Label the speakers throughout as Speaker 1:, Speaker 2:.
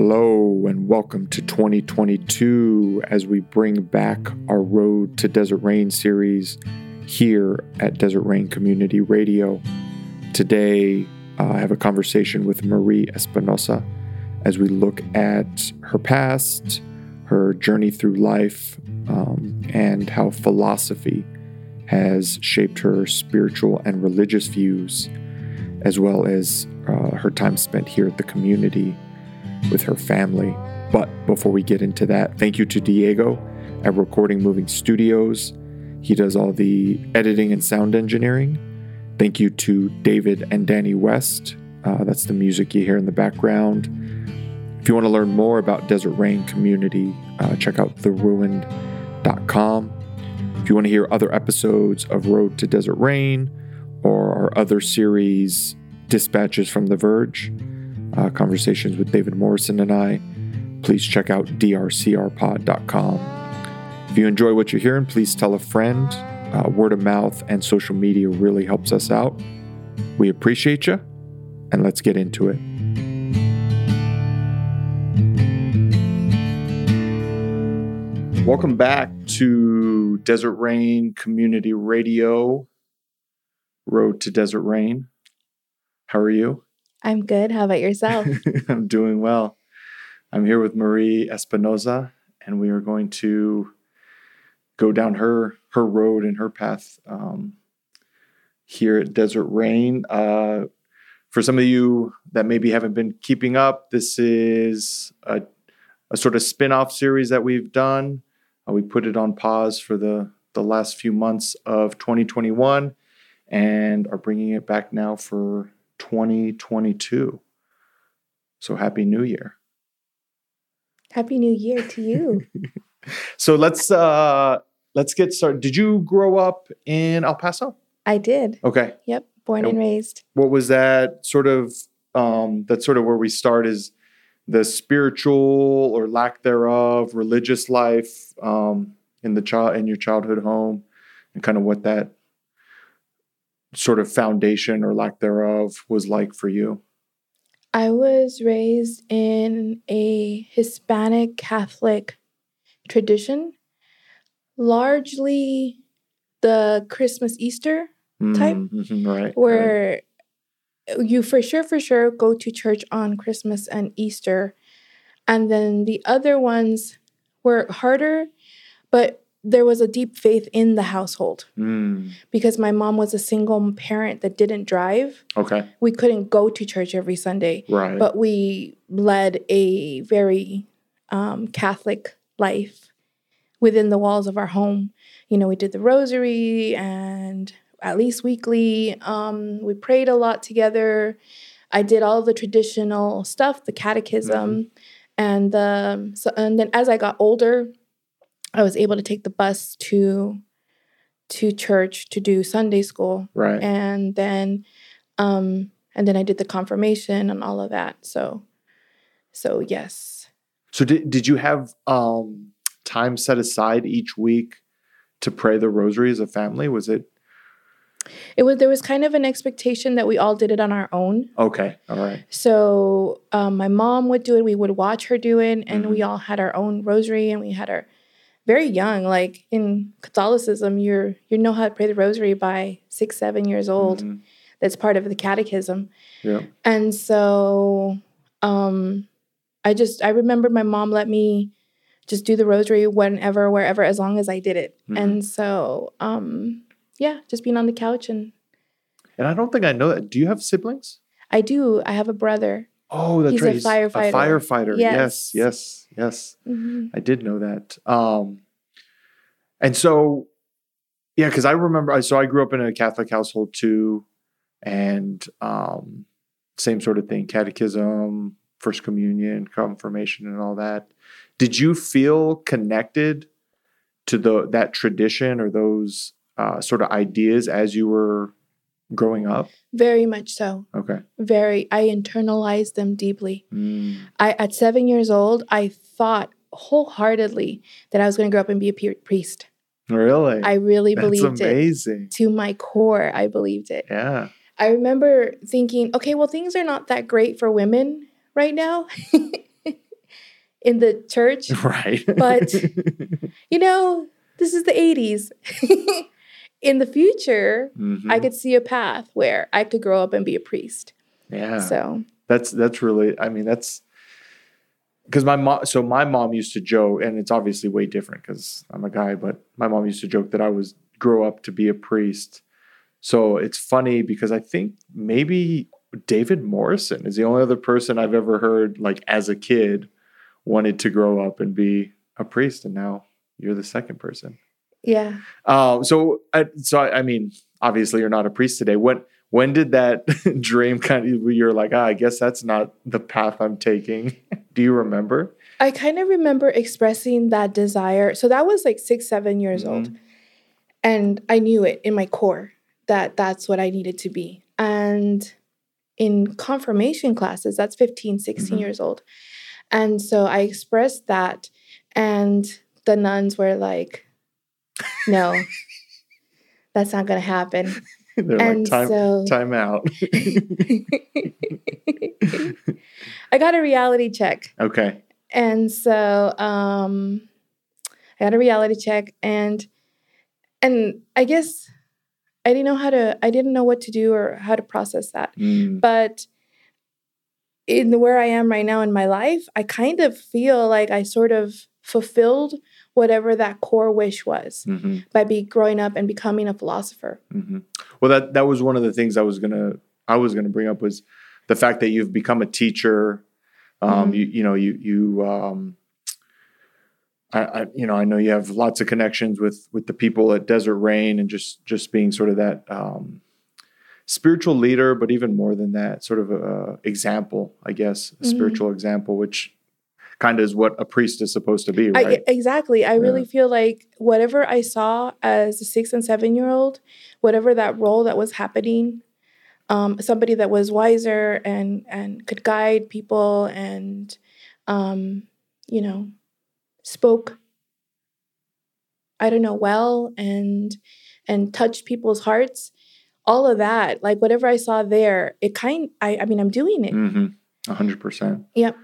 Speaker 1: Hello, and welcome to 2022 as we bring back our Road to Desert Rain series here at Desert Rain Community Radio. Today, uh, I have a conversation with Marie Espinosa as we look at her past, her journey through life, um, and how philosophy has shaped her spiritual and religious views, as well as uh, her time spent here at the community with her family. But before we get into that, thank you to Diego at Recording Moving Studios. He does all the editing and sound engineering. Thank you to David and Danny West. Uh, that's the music you hear in the background. If you want to learn more about Desert Rain Community, uh, check out theruined.com. If you want to hear other episodes of Road to Desert Rain or our other series, Dispatches from the Verge, uh, conversations with David Morrison and I, please check out drcrpod.com. If you enjoy what you're hearing, please tell a friend. Uh, word of mouth and social media really helps us out. We appreciate you, and let's get into it. Welcome back to Desert Rain Community Radio, Road to Desert Rain. How are you?
Speaker 2: I'm good. How about yourself?
Speaker 1: I'm doing well. I'm here with Marie Espinosa, and we are going to go down her her road and her path um, here at Desert Rain. Uh, for some of you that maybe haven't been keeping up, this is a, a sort of spin-off series that we've done. Uh, we put it on pause for the the last few months of 2021 and are bringing it back now for 2022. So happy new year.
Speaker 2: Happy New Year to you.
Speaker 1: so let's uh let's get started. Did you grow up in El Paso?
Speaker 2: I did.
Speaker 1: Okay.
Speaker 2: Yep. Born and raised.
Speaker 1: What was that sort of um that's sort of where we start is the spiritual or lack thereof religious life um in the child in your childhood home and kind of what that sort of foundation or lack thereof was like for you?
Speaker 2: I was raised in a Hispanic Catholic tradition, largely the Christmas Easter type,
Speaker 1: mm-hmm, right,
Speaker 2: where right. you for sure, for sure go to church on Christmas and Easter. And then the other ones were harder, but there was a deep faith in the household
Speaker 1: mm.
Speaker 2: because my mom was a single parent that didn't drive.
Speaker 1: Okay.
Speaker 2: We couldn't go to church every Sunday.
Speaker 1: Right.
Speaker 2: But we led a very um, Catholic life within the walls of our home. You know, we did the rosary and at least weekly. Um, we prayed a lot together. I did all the traditional stuff, the catechism. Mm-hmm. And um, so, and then as I got older, I was able to take the bus to to church to do Sunday school.
Speaker 1: Right.
Speaker 2: And then um and then I did the confirmation and all of that. So so yes.
Speaker 1: So did did you have um time set aside each week to pray the rosary as a family? Was it
Speaker 2: it was there was kind of an expectation that we all did it on our own.
Speaker 1: Okay, all right.
Speaker 2: So um, my mom would do it. We would watch her do it, and mm-hmm. we all had our own rosary, and we had our very young. Like in Catholicism, you're you know how to pray the rosary by six, seven years old. Mm-hmm. That's part of the catechism.
Speaker 1: Yeah.
Speaker 2: And so um I just I remember my mom let me just do the rosary whenever, wherever, as long as I did it. Mm-hmm. And so um yeah, just being on the couch and
Speaker 1: And I don't think I know that. Do you have siblings?
Speaker 2: I do. I have a brother.
Speaker 1: Oh, that's
Speaker 2: He's
Speaker 1: right.
Speaker 2: a firefighter.
Speaker 1: A firefighter. Yes, yes, yes. Yes.
Speaker 2: Mm-hmm.
Speaker 1: I did know that. Um, and so, yeah, because I remember. So I grew up in a Catholic household too, and um, same sort of thing: catechism, first communion, confirmation, and all that. Did you feel connected to the that tradition or those uh, sort of ideas as you were growing up?
Speaker 2: Very much so.
Speaker 1: Okay.
Speaker 2: Very. I internalized them deeply.
Speaker 1: Mm.
Speaker 2: I at seven years old, I thought wholeheartedly that I was going to grow up and be a priest.
Speaker 1: Really?
Speaker 2: I really
Speaker 1: That's
Speaker 2: believed
Speaker 1: amazing.
Speaker 2: it. To my core, I believed it.
Speaker 1: Yeah.
Speaker 2: I remember thinking, okay, well, things are not that great for women right now. in the church.
Speaker 1: Right.
Speaker 2: But- You know, this is the 80s. In the future,
Speaker 1: Mhm.
Speaker 2: I could see a path where I could grow up and be a priest.
Speaker 1: yeah.
Speaker 2: So,
Speaker 1: That's that's really I mean that's because my mom so my mom used to joke and it's obviously way different because I'm a guy but my mom used to joke that I was grow up to be a priest. So it's funny because I think maybe David Morrison is the only other person I've ever heard like as a kid wanted to grow up and be a priest and now you're the second person.
Speaker 2: Yeah.
Speaker 1: Um, so, I, so I, I mean, obviously, you're not a priest today. When when did that dream kind of? You're like, ah, I guess that's not the path I'm taking. Do you remember?
Speaker 2: I kind of remember expressing that desire. So that was like six, seven years old. And I knew it in my core that that's what I needed to be. And in confirmation classes, that's 15, 16
Speaker 1: Mhm.
Speaker 2: years old. And so I expressed that. And the nuns were like, no, that's not going to happen.
Speaker 1: They're
Speaker 2: and
Speaker 1: like, time
Speaker 2: so
Speaker 1: time out.
Speaker 2: I got a reality check.
Speaker 1: okay.
Speaker 2: and so um i got a reality check and and i guess i didn't know how to i didn't know what to do or how to process that
Speaker 1: Mm,
Speaker 2: but in the where i am right now in my life i kind of feel like i sort of fulfilled whatever that core wish was
Speaker 1: mhm,
Speaker 2: by be growing up and becoming a philosopher
Speaker 1: mhm. Well, that that was one of the things I was gonna I was gonna bring up was the fact that you've become a teacher. Um,
Speaker 2: Mhm.
Speaker 1: You you know you you um, I, I you know I know you have lots of connections with with the people at Desert Rain and just just being sort of that um, spiritual leader, but even more than that, sort of a example, I guess, a
Speaker 2: Mhm.
Speaker 1: spiritual example, which kind of is what a priest is supposed to be,
Speaker 2: I,
Speaker 1: right?
Speaker 2: exactly. I really feel like whatever I saw as a six and seven year old, whatever that role that was happening, um, somebody that was wiser and and could guide people and, um, you know, spoke. I don't know well and and touched people's hearts. All of that, like whatever I saw there, it kind. I I mean, I'm doing it.
Speaker 1: Mm-hmm. Hundred percent.
Speaker 2: Yep.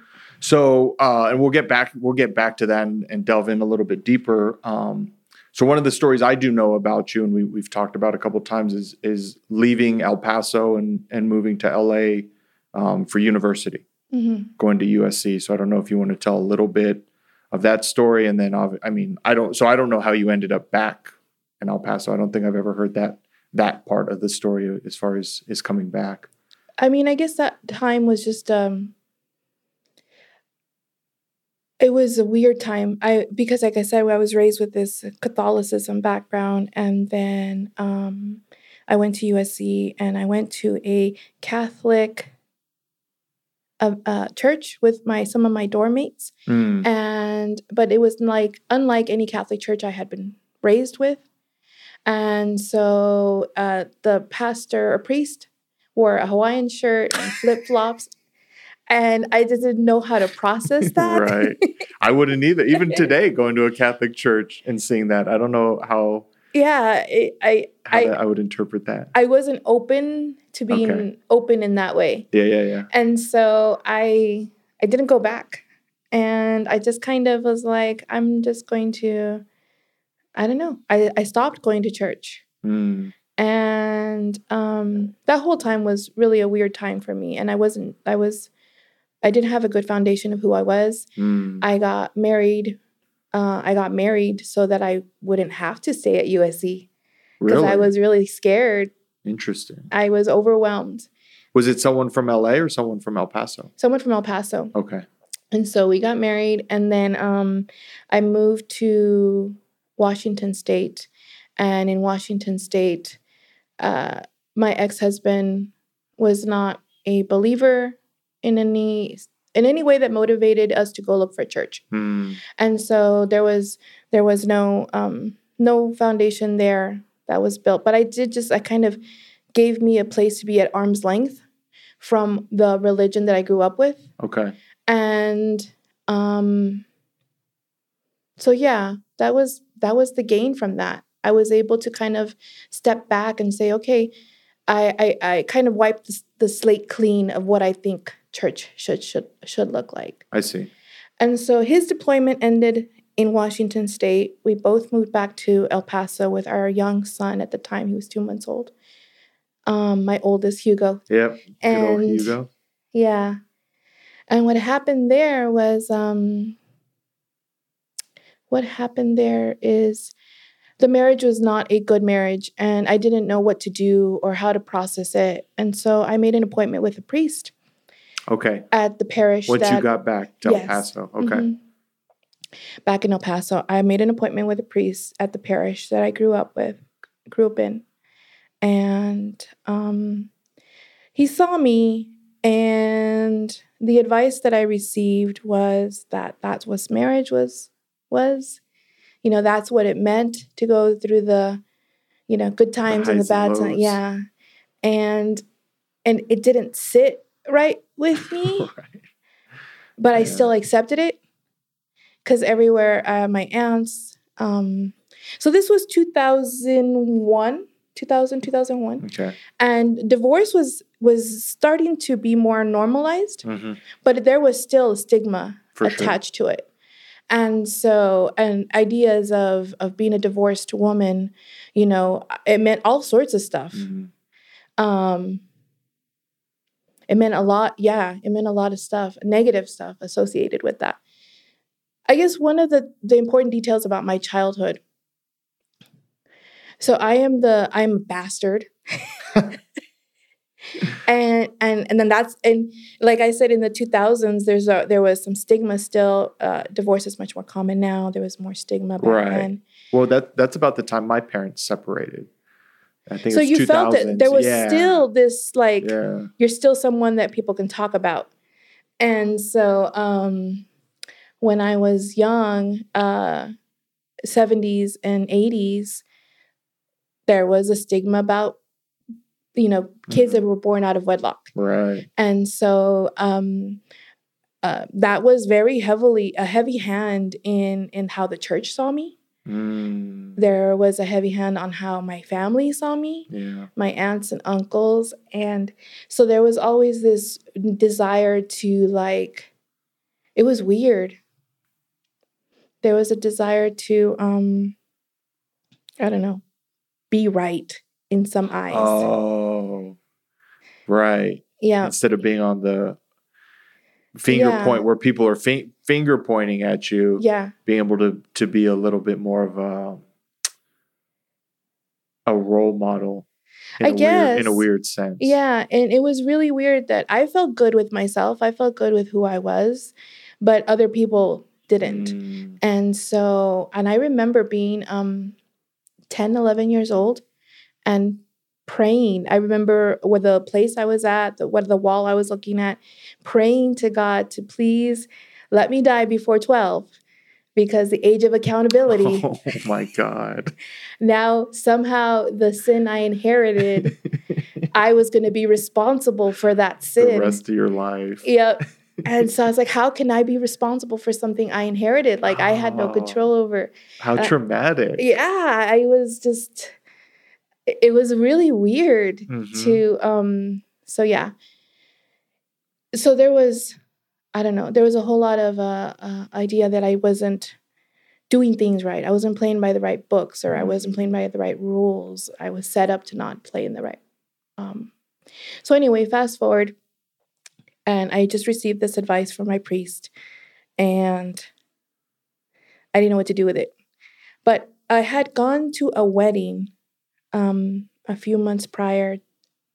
Speaker 1: So, uh, and we'll get back. We'll get back to that and, and delve in a little bit deeper. Um, so, one of the stories I do know about you, and we, we've talked about a couple of times, is is leaving El Paso and and moving to LA um, for university,
Speaker 2: hmm
Speaker 1: going to USC. So, I don't know if you want to tell a little bit of that story, and then I mean, I don't. So, I don't know how you ended up back in El Paso. I don't think I've ever heard that that part of the story as far as is coming back.
Speaker 2: I mean, I guess that time was just um it was a weird time. I because like I said, I was raised with this Catholicism background and then um I went to USC and I went to a Catholic uh, uh, church with my some of my dorm mates.
Speaker 1: Mm,
Speaker 2: and but it was like unlike any catholic church i had been raised with. And so uh, the pastor or priest wore a hawaiian shirt and flip-flops and i just didn't know how to process that
Speaker 1: Right. I wouldn't either. Even today, going to a Catholic church and seeing that, I don't know how
Speaker 2: yeah it, i
Speaker 1: how
Speaker 2: I-
Speaker 1: I would interpret that.
Speaker 2: i wasn't open to being
Speaker 1: Okay.
Speaker 2: open in that way
Speaker 1: Yeah, yeah, yeah.
Speaker 2: and so i i didn't go back and i just kind of was like i'm just going to i don't know i, I stopped going to church
Speaker 1: Mm,
Speaker 2: and um, that whole time was really a weird time for me and i wasn't i was i didn't have a good foundation of who i was.
Speaker 1: Mm,
Speaker 2: i got married uh, i got married so that i wouldn't have to stay at usc because
Speaker 1: really
Speaker 2: i was really scared.
Speaker 1: Interesting.
Speaker 2: i was overwhelmed.
Speaker 1: Was it someone from LA or someone from El Paso?
Speaker 2: someone from el paso.
Speaker 1: Okay.
Speaker 2: and so we got married and then um, i moved to washington state. And in washington state uh, my ex-husband was not a believer in any in any way that motivated us to go look for church.
Speaker 1: Mm,
Speaker 2: and so there was there was no um, no foundation there that was built. But i did just i kind of gave me a place to be at arm's length from the religion that i grew up with.
Speaker 1: Okay.
Speaker 2: and um so yeah that was that was the gain from that. I was able to kind of step back and say okay i i, I kind of wiped the, the slate clean of what i think church should should should look like
Speaker 1: I see.
Speaker 2: And so his deployment ended in Washington State. We both moved back to El Paso with our young son at the time. He was two months old. Um, my oldest, Hugo.
Speaker 1: Yep. Good old Hugo.
Speaker 2: yeah. And what happened there was um what happened there is the marriage was not a good marriage and I didn't know what to do or how to process it. And so I made an appointment with a priest
Speaker 1: Okay.
Speaker 2: at the parish
Speaker 1: Once
Speaker 2: that
Speaker 1: you got back to El Paso. Okay.
Speaker 2: Mhm. Back in El Paso, I made an appointment with a priest at the parish that I grew up with, grew up in, and um, he saw me, and the advice that I received was that that's what marriage was was, you know, that's what it meant to go through the, you know, good times and the bad times, yeah, and and it didn't sit right with me
Speaker 1: Right.
Speaker 2: but I still accepted it because everywhere uh, my aunts. Um, so this was 2001, 2000, 2001,
Speaker 1: Okay.
Speaker 2: and divorce was was starting to be more normalized,
Speaker 1: hmm
Speaker 2: but there was still a stigma
Speaker 1: For sure.
Speaker 2: attached to it. And so, and ideas of of being a divorced woman, you know, it meant all sorts of stuff.
Speaker 1: hmm
Speaker 2: Um, it meant a lot. Yeah, it meant a lot of stuff, negative stuff associated with that. I guess one of the the important details about my childhood. So I am the I'm a bastard. and and and then that's and like I said in the 2000s there's a there was some stigma still uh divorce is much more common now there was more stigma back
Speaker 1: Right.
Speaker 2: then
Speaker 1: Well, that that's about the time my parents separated. I think
Speaker 2: so you felt
Speaker 1: that
Speaker 2: there was
Speaker 1: Yeah.
Speaker 2: still this like
Speaker 1: yeah.
Speaker 2: you're still someone that people can talk about. And so um when I was young, uh 70s and 80s, there was a stigma about you know kids that were born out of wedlock.
Speaker 1: Right.
Speaker 2: And so um uh, that was very heavily a heavy hand in in how the church saw me.
Speaker 1: Mm,
Speaker 2: There was a heavy hand on how my family saw me
Speaker 1: yeah.
Speaker 2: my aunts and uncles and so there was always this desire to like it was weird there was a desire to um i don't know be right in some eyes
Speaker 1: Oh. Right.
Speaker 2: yeah
Speaker 1: Instead of being on the finger
Speaker 2: Yeah.
Speaker 1: point where people are fi- finger pointing at you,
Speaker 2: yeah
Speaker 1: being able to to be a little bit more of a a role model. In
Speaker 2: I
Speaker 1: a weird, in a weird sense.
Speaker 2: yeah and it was really weird that i felt good with myself i felt good with who i was but other people didn't
Speaker 1: Mm,
Speaker 2: And so, and I remember being um 10, 11 years old and praying. I remember where the place I was at, the, what the wall I was looking at, praying to God to please let me die before 12 because the age of accountability.
Speaker 1: Oh my God.
Speaker 2: Now, somehow, the sin I inherited, I was going to be responsible for that
Speaker 1: the
Speaker 2: sin.
Speaker 1: rest of your life.
Speaker 2: Yep. And so I was like, how can I be responsible for something I inherited? Like I had no
Speaker 1: Oh.
Speaker 2: control over.
Speaker 1: How
Speaker 2: Uh,
Speaker 1: traumatic.
Speaker 2: yeah i was just it was really weird
Speaker 1: Mhm.
Speaker 2: to um so yeah so there was i don't know. There was a whole lot of uh, uh idea that i wasn't doing things right. I wasn't playing by the right books or i wasn't playing by the right rules. I was set up to not play in the right um so anyway fast forward and i just received this advice from my priest and i didn't know what to do with it. But I had gone to a wedding um, a few months prior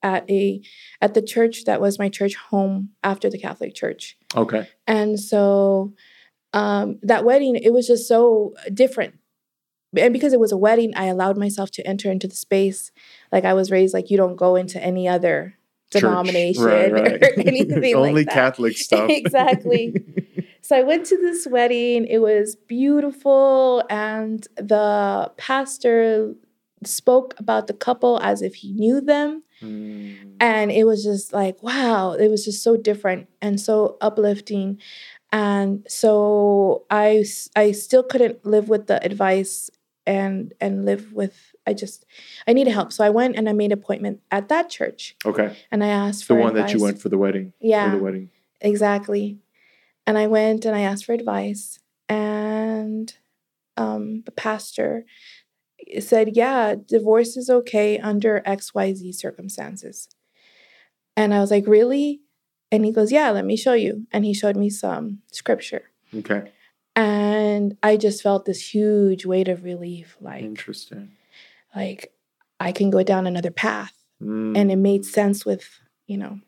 Speaker 2: at a at the church that was my church home after the Catholic Church,
Speaker 1: Okay.
Speaker 2: and so um, that wedding it was just so different. And because it was a wedding, I allowed myself to enter into the space. Like I was raised, like you don't go into any other
Speaker 1: Church.
Speaker 2: denomination
Speaker 1: Right, right.
Speaker 2: or anything
Speaker 1: Only
Speaker 2: like that.
Speaker 1: Catholic stuff.
Speaker 2: Exactly. So I went to this wedding. It was beautiful, and the pastor spoke about the couple as if he knew them.
Speaker 1: Mm,
Speaker 2: And it was just like, wow, it was just so different and so uplifting. And so I, I still couldn't live with the advice and and live with I just I needed help. So I went and I made an appointment at that church
Speaker 1: okay.
Speaker 2: and I asked for The
Speaker 1: one that you went for the wedding.
Speaker 2: Yeah.
Speaker 1: For the wedding.
Speaker 2: Exactly. And I went and I asked for advice, and um, the pastor said, Yeah, divorce is okay under XYZ circumstances. And I was like, Really? And he goes, Yeah, let me show you. And he showed me some scripture.
Speaker 1: Okay.
Speaker 2: And I just felt this huge weight of relief like,
Speaker 1: Interesting.
Speaker 2: like I can go down another path.
Speaker 1: Mm.
Speaker 2: And it made sense with, you know.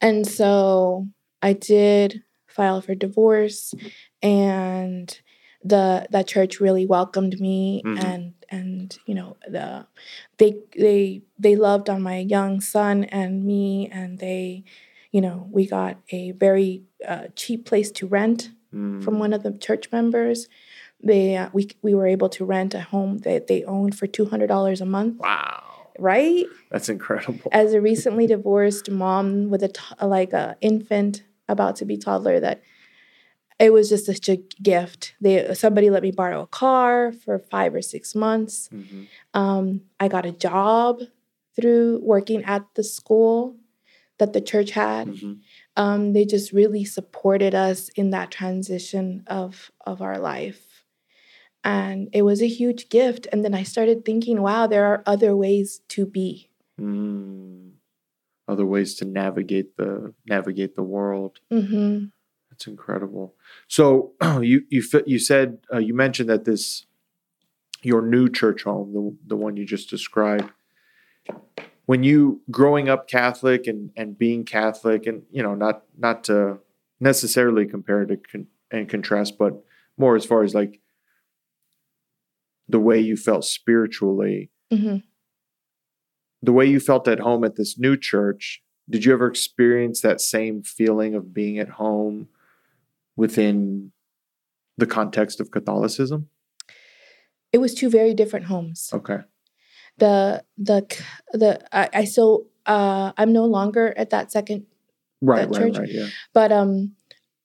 Speaker 2: And so I did file for divorce and the that church really welcomed me
Speaker 1: Mhm.
Speaker 2: and and you know the they they they loved on my young son and me and they you know we got a very uh, cheap place to rent
Speaker 1: Mm.
Speaker 2: from one of the church members they uh, we we were able to rent a home that they owned for $200 a month
Speaker 1: Wow.
Speaker 2: right
Speaker 1: That's incredible.
Speaker 2: as a recently divorced mom with a t- like a infant about to be toddler that it was just such a gift they somebody let me borrow a car for five or six months
Speaker 1: Mhm.
Speaker 2: um, i got a job through working at the school that the church had
Speaker 1: Mhm.
Speaker 2: um, they just really supported us in that transition of of our life and it was a huge gift and then i started thinking wow there are other ways to be
Speaker 1: Mm. Other ways to navigate the navigate the world.
Speaker 2: hmm
Speaker 1: That's incredible. So you you you said uh, you mentioned that this your new church home, the the one you just described, when you growing up Catholic and and being Catholic, and you know not not to necessarily compare to con- and contrast, but more as far as like the way you felt spiritually,
Speaker 2: hmm
Speaker 1: the way you felt at home at this new church. Did you ever experience that same feeling of being at home within the context of Catholicism?
Speaker 2: it was two very different homes
Speaker 1: Okay.
Speaker 2: the the the i, I still uh i'm no longer at that second
Speaker 1: Right,
Speaker 2: That
Speaker 1: right,
Speaker 2: church-
Speaker 1: right. Yeah.
Speaker 2: but um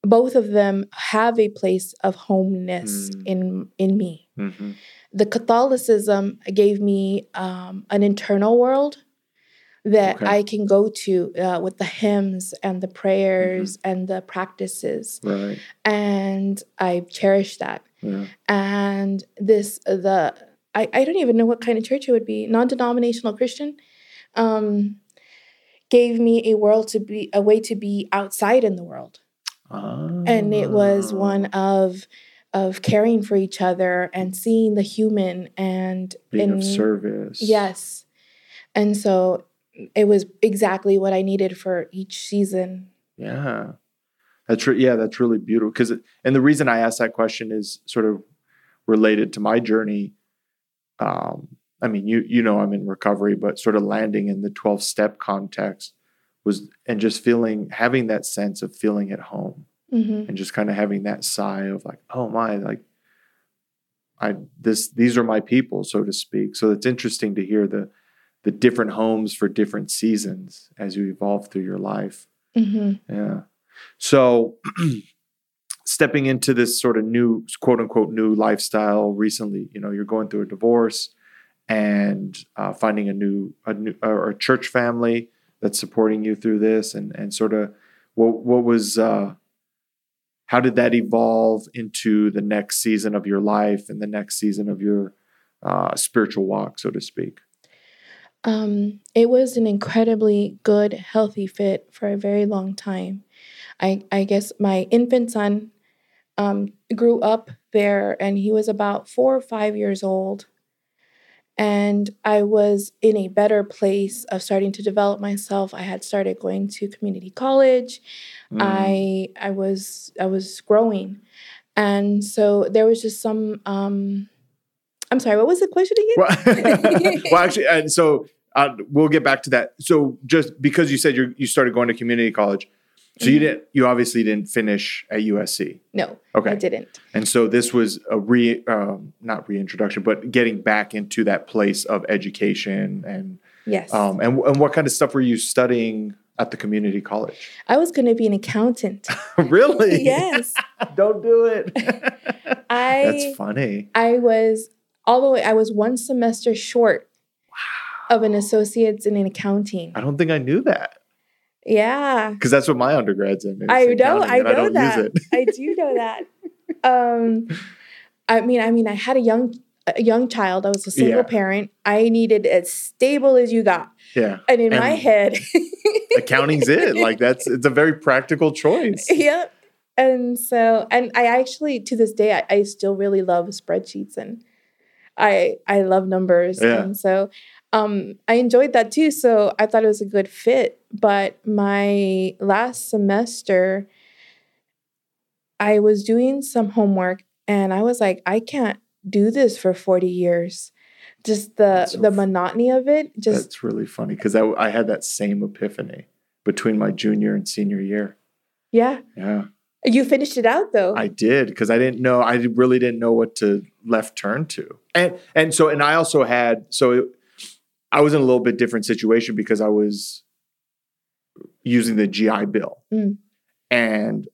Speaker 2: both of them have a place of homeness
Speaker 1: Mm.
Speaker 2: in in me
Speaker 1: hmm
Speaker 2: the catholicism gave me um an internal world that
Speaker 1: Okay.
Speaker 2: i can go to uh, with the hymns and the prayers and the practices
Speaker 1: Right.
Speaker 2: and i cherish that
Speaker 1: Yeah.
Speaker 2: and this the I, I don't even know what kind of church it would be non-denominational christian um gave me a world to be a way to be outside in the world and it was one
Speaker 1: Ah,
Speaker 2: of of caring for each other and seeing the human and
Speaker 1: being
Speaker 2: and
Speaker 1: of service.
Speaker 2: yes and so it was exactly what i needed for each season
Speaker 1: Yeah. That's re- yeah, that's really beautiful. Because and the reason I asked that question is sort of related to my journey. Um, I mean, you you know I'm in recovery, but sort of landing in the 12 step context was and just feeling having that sense of feeling at home
Speaker 2: hmm
Speaker 1: and just kind of having that sigh of like, oh my, like I this these are my people, so to speak. So it's interesting to hear the the different homes for different seasons as you evolve through your life.
Speaker 2: hmm
Speaker 1: Yeah. So stepping into this sort of new quote unquote new lifestyle recently, you know, you're going through a divorce and uh, finding a new a new or a church family that's supporting you through this and and sort of what what was uh how did that evolve into the next season of your life and the next season of your uh, spiritual walk, so to speak?
Speaker 2: Um, it was an incredibly good, healthy fit for a very long time. I, I guess my infant son um, grew up there and he was about four or five years old. And I was in a better place of starting to develop myself. I had started going to community college.
Speaker 1: Mm.
Speaker 2: I I was I was growing. And so there was just some um I'm sorry, what was the question again?
Speaker 1: well, well, actually, and so uh, we'll get back to that. So, just because you said you you started going to community college, so you
Speaker 2: Mhm.
Speaker 1: didn't, you obviously didn't finish at USC.
Speaker 2: No,
Speaker 1: Okay,
Speaker 2: I didn't.
Speaker 1: and so this was a re, um, not reintroduction, but getting back into that place of education and
Speaker 2: Yes.
Speaker 1: um, and and what kind of stuff were you studying at the community college?
Speaker 2: I was going to be an accountant.
Speaker 1: really?
Speaker 2: yes.
Speaker 1: Don't do it.
Speaker 2: I
Speaker 1: That's funny.
Speaker 2: I was all the way I was one semester short of an associate's in accounting.
Speaker 1: I don't think I knew that.
Speaker 2: Yeah.
Speaker 1: Because that's what my undergrad's in. is
Speaker 2: I know, I
Speaker 1: and
Speaker 2: know
Speaker 1: don't
Speaker 2: that.
Speaker 1: use it.
Speaker 2: I do know that. Um, I mean, I mean, I had a young, a young child. I was a single
Speaker 1: Yeah.
Speaker 2: parent. I needed as stable as you got,
Speaker 1: Yeah.
Speaker 2: and in my head,
Speaker 1: Accounting's it. Like that's it's a very practical choice.
Speaker 2: yep. And so, and I actually, to this day, I, I still really love spreadsheets and I I love numbers,
Speaker 1: Yeah.
Speaker 2: and so um, I enjoyed that too. So I thought it was a good fit. But my last semester, I was doing some homework, and I was like, I can't do this for forty years. Just the
Speaker 1: so
Speaker 2: the monotony of it. Just
Speaker 1: That's really funny because I, I had that same epiphany between my junior and senior year.
Speaker 2: yeah.
Speaker 1: Yeah,
Speaker 2: You finished it out though.
Speaker 1: I did because I didn't know. I really didn't know what to left turn to, and and so and I also had so it, I was in a little bit different situation because I was using the GI Bill,
Speaker 2: Mm.
Speaker 1: and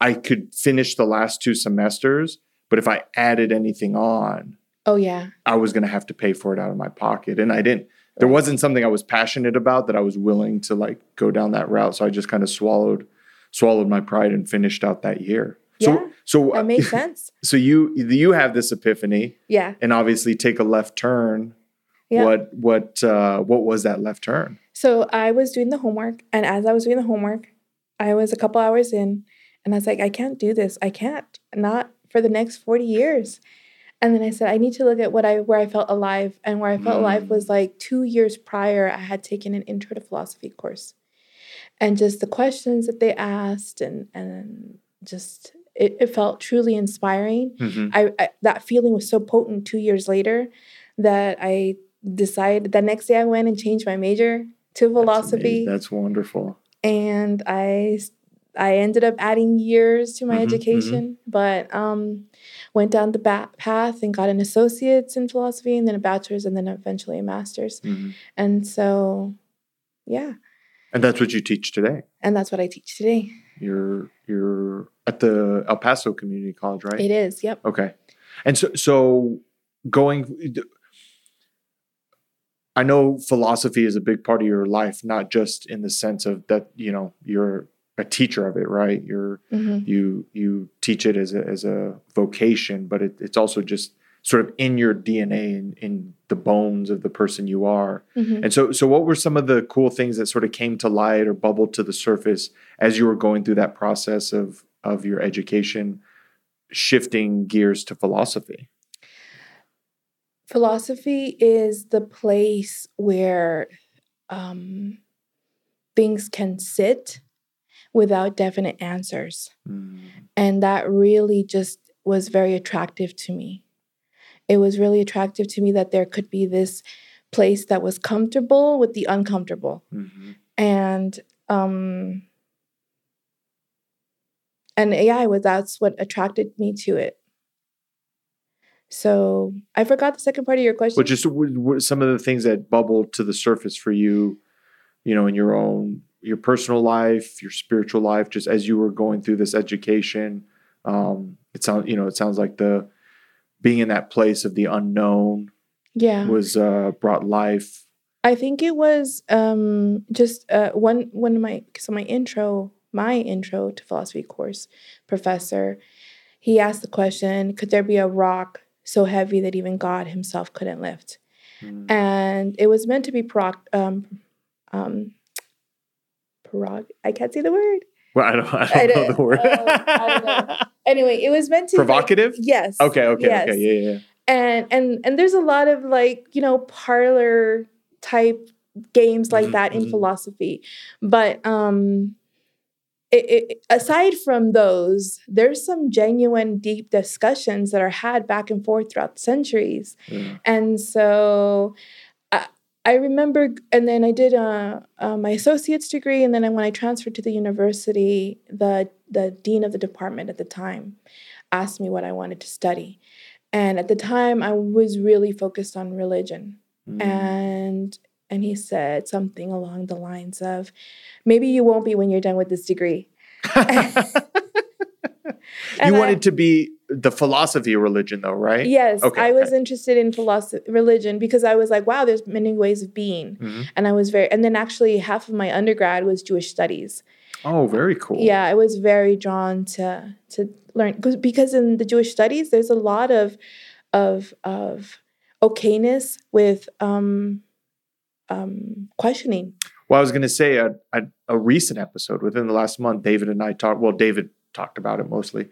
Speaker 1: I could finish the last two semesters, but if I added anything on,
Speaker 2: oh yeah.
Speaker 1: I was going to have to pay for it out of my pocket, and I didn't. There wasn't something I was passionate about that I was willing to like go down that route. So I just kind of swallowed, swallowed my pride and finished out that year. So,
Speaker 2: Yeah,
Speaker 1: so,
Speaker 2: That makes sense.
Speaker 1: so you you have this epiphany,
Speaker 2: Yeah.
Speaker 1: and obviously take a left turn.
Speaker 2: Yeah.
Speaker 1: What what uh, what was that left turn?
Speaker 2: So I was doing the homework, and as I was doing the homework, I was a couple hours in, and I was like, I can't do this. I can't. Not for the next 40 years. And then I said, I need to look at what I where I felt alive. And where I felt alive was like two years prior, I had taken an intro to philosophy course. And just the questions that they asked and and just it, it felt truly inspiring.
Speaker 1: Mhm.
Speaker 2: I, I that feeling was so potent two years later that I decided the next day I went and changed my major to philosophy,
Speaker 1: amazing. That's wonderful.
Speaker 2: and i i ended up adding years to my
Speaker 1: Mhm, mhm.
Speaker 2: education, but um, went down the ba- path and got an associate's in philosophy, and then a bachelor's, and then eventually a master's.
Speaker 1: Mhm.
Speaker 2: And so, yeah,
Speaker 1: And that's what you teach today.
Speaker 2: and that's what I teach today.
Speaker 1: You're you're at the El Paso Community College, right?
Speaker 2: It is, yep.
Speaker 1: Okay. And so so going I know philosophy is a big part of your life, not just in the sense of that, you know, you're a teacher of it, right? You're
Speaker 2: hmm
Speaker 1: you you teach it as a as a vocation, but it, it's also just sort of in your DNA in, in the bones of the person you are.
Speaker 2: hmm
Speaker 1: And so so what were some of the cool things that sort of came to light or bubbled to the surface as you were going through that process of of your education shifting gears to philosophy?
Speaker 2: Philosophy is the place where um, things can sit without definite answers.
Speaker 1: Mm,
Speaker 2: And that really just was very attractive to me. It was really attractive to me that there could be this place that was comfortable with the uncomfortable.
Speaker 1: mhm.
Speaker 2: And um and yeah, was that's what attracted me to it. So I forgot the second part of your question.
Speaker 1: But just some of the things that bubbled to the surface for you, you know, in your own your personal life, your spiritual life, just as you were going through this education. Um, it sounds, you know, it sounds like the being in that place of the unknown
Speaker 2: yeah.
Speaker 1: was uh, brought life.
Speaker 2: I think it was um, just uh, one one of my so my intro my intro to philosophy course professor he asked the question could there be a rock so heavy that even God himself couldn't lift
Speaker 1: Mm.
Speaker 2: and it was meant to be proc um um prog I can't say the word
Speaker 1: Well, I don't, I don't
Speaker 2: I
Speaker 1: know the word.
Speaker 2: oh, I don't know. anyway it was meant to like-
Speaker 1: Provocative?
Speaker 2: yes
Speaker 1: okay, okay,
Speaker 2: yes.
Speaker 1: okay, yeah, yeah.
Speaker 2: and and and there's a lot of like you know parlor type games like
Speaker 1: Mhm,
Speaker 2: that in
Speaker 1: mhm.
Speaker 2: philosophy but um it, it, aside from those there's some genuine deep discussions that are had back and forth throughout the centuries
Speaker 1: yeah.
Speaker 2: and so I, I remember, and then I did uh, uh, my associate's degree, and then when I transferred to the university, the the dean of the department at the time asked me what I wanted to study, and at the time I was really focused on religion,
Speaker 1: Mm.
Speaker 2: and and he said something along the lines of, "Maybe you won't be when you're done with this degree."
Speaker 1: you
Speaker 2: And I-
Speaker 1: wanted to be the philosophy of religion, though, right?
Speaker 2: Yes,
Speaker 1: Okay,
Speaker 2: I was
Speaker 1: okay.
Speaker 2: interested in philosophy, religion because I was like, wow, there's many ways of being,
Speaker 1: Mhm.
Speaker 2: and I was very. And then actually, half of my undergrad was Jewish studies.
Speaker 1: Oh, very cool.
Speaker 2: Yeah, I was very drawn to to learn because in the Jewish studies, there's a lot of of of okayness with um, um, questioning.
Speaker 1: Well, I was going to say a, a, a recent episode within the last month, David and I talked. Well, David talked about it mostly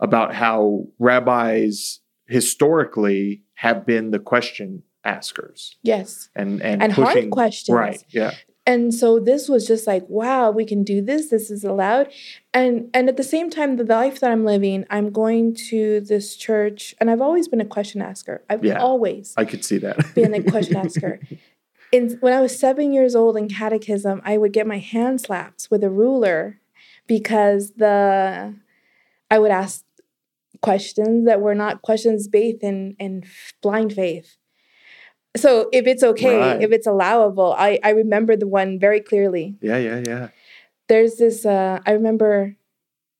Speaker 1: about how rabbis historically have been the question askers
Speaker 2: Yes,
Speaker 1: and and,
Speaker 2: and
Speaker 1: pushing,
Speaker 2: hard questions.
Speaker 1: Right. Yeah.
Speaker 2: And so this was just like wow we can do this this is allowed and and at the same time the life that i'm living i'm going to this church and i've always been a question asker i've
Speaker 1: Yeah.
Speaker 2: always
Speaker 1: I could see that.
Speaker 2: been a question asker in, when i was seven years old in catechism i would get my hand slapped with a ruler because the i would ask questions that were not questions based in in blind faith so if it's okay
Speaker 1: Right.
Speaker 2: if it's allowable i i remember the one very clearly
Speaker 1: yeah. Yeah. Yeah.
Speaker 2: there's this uh i remember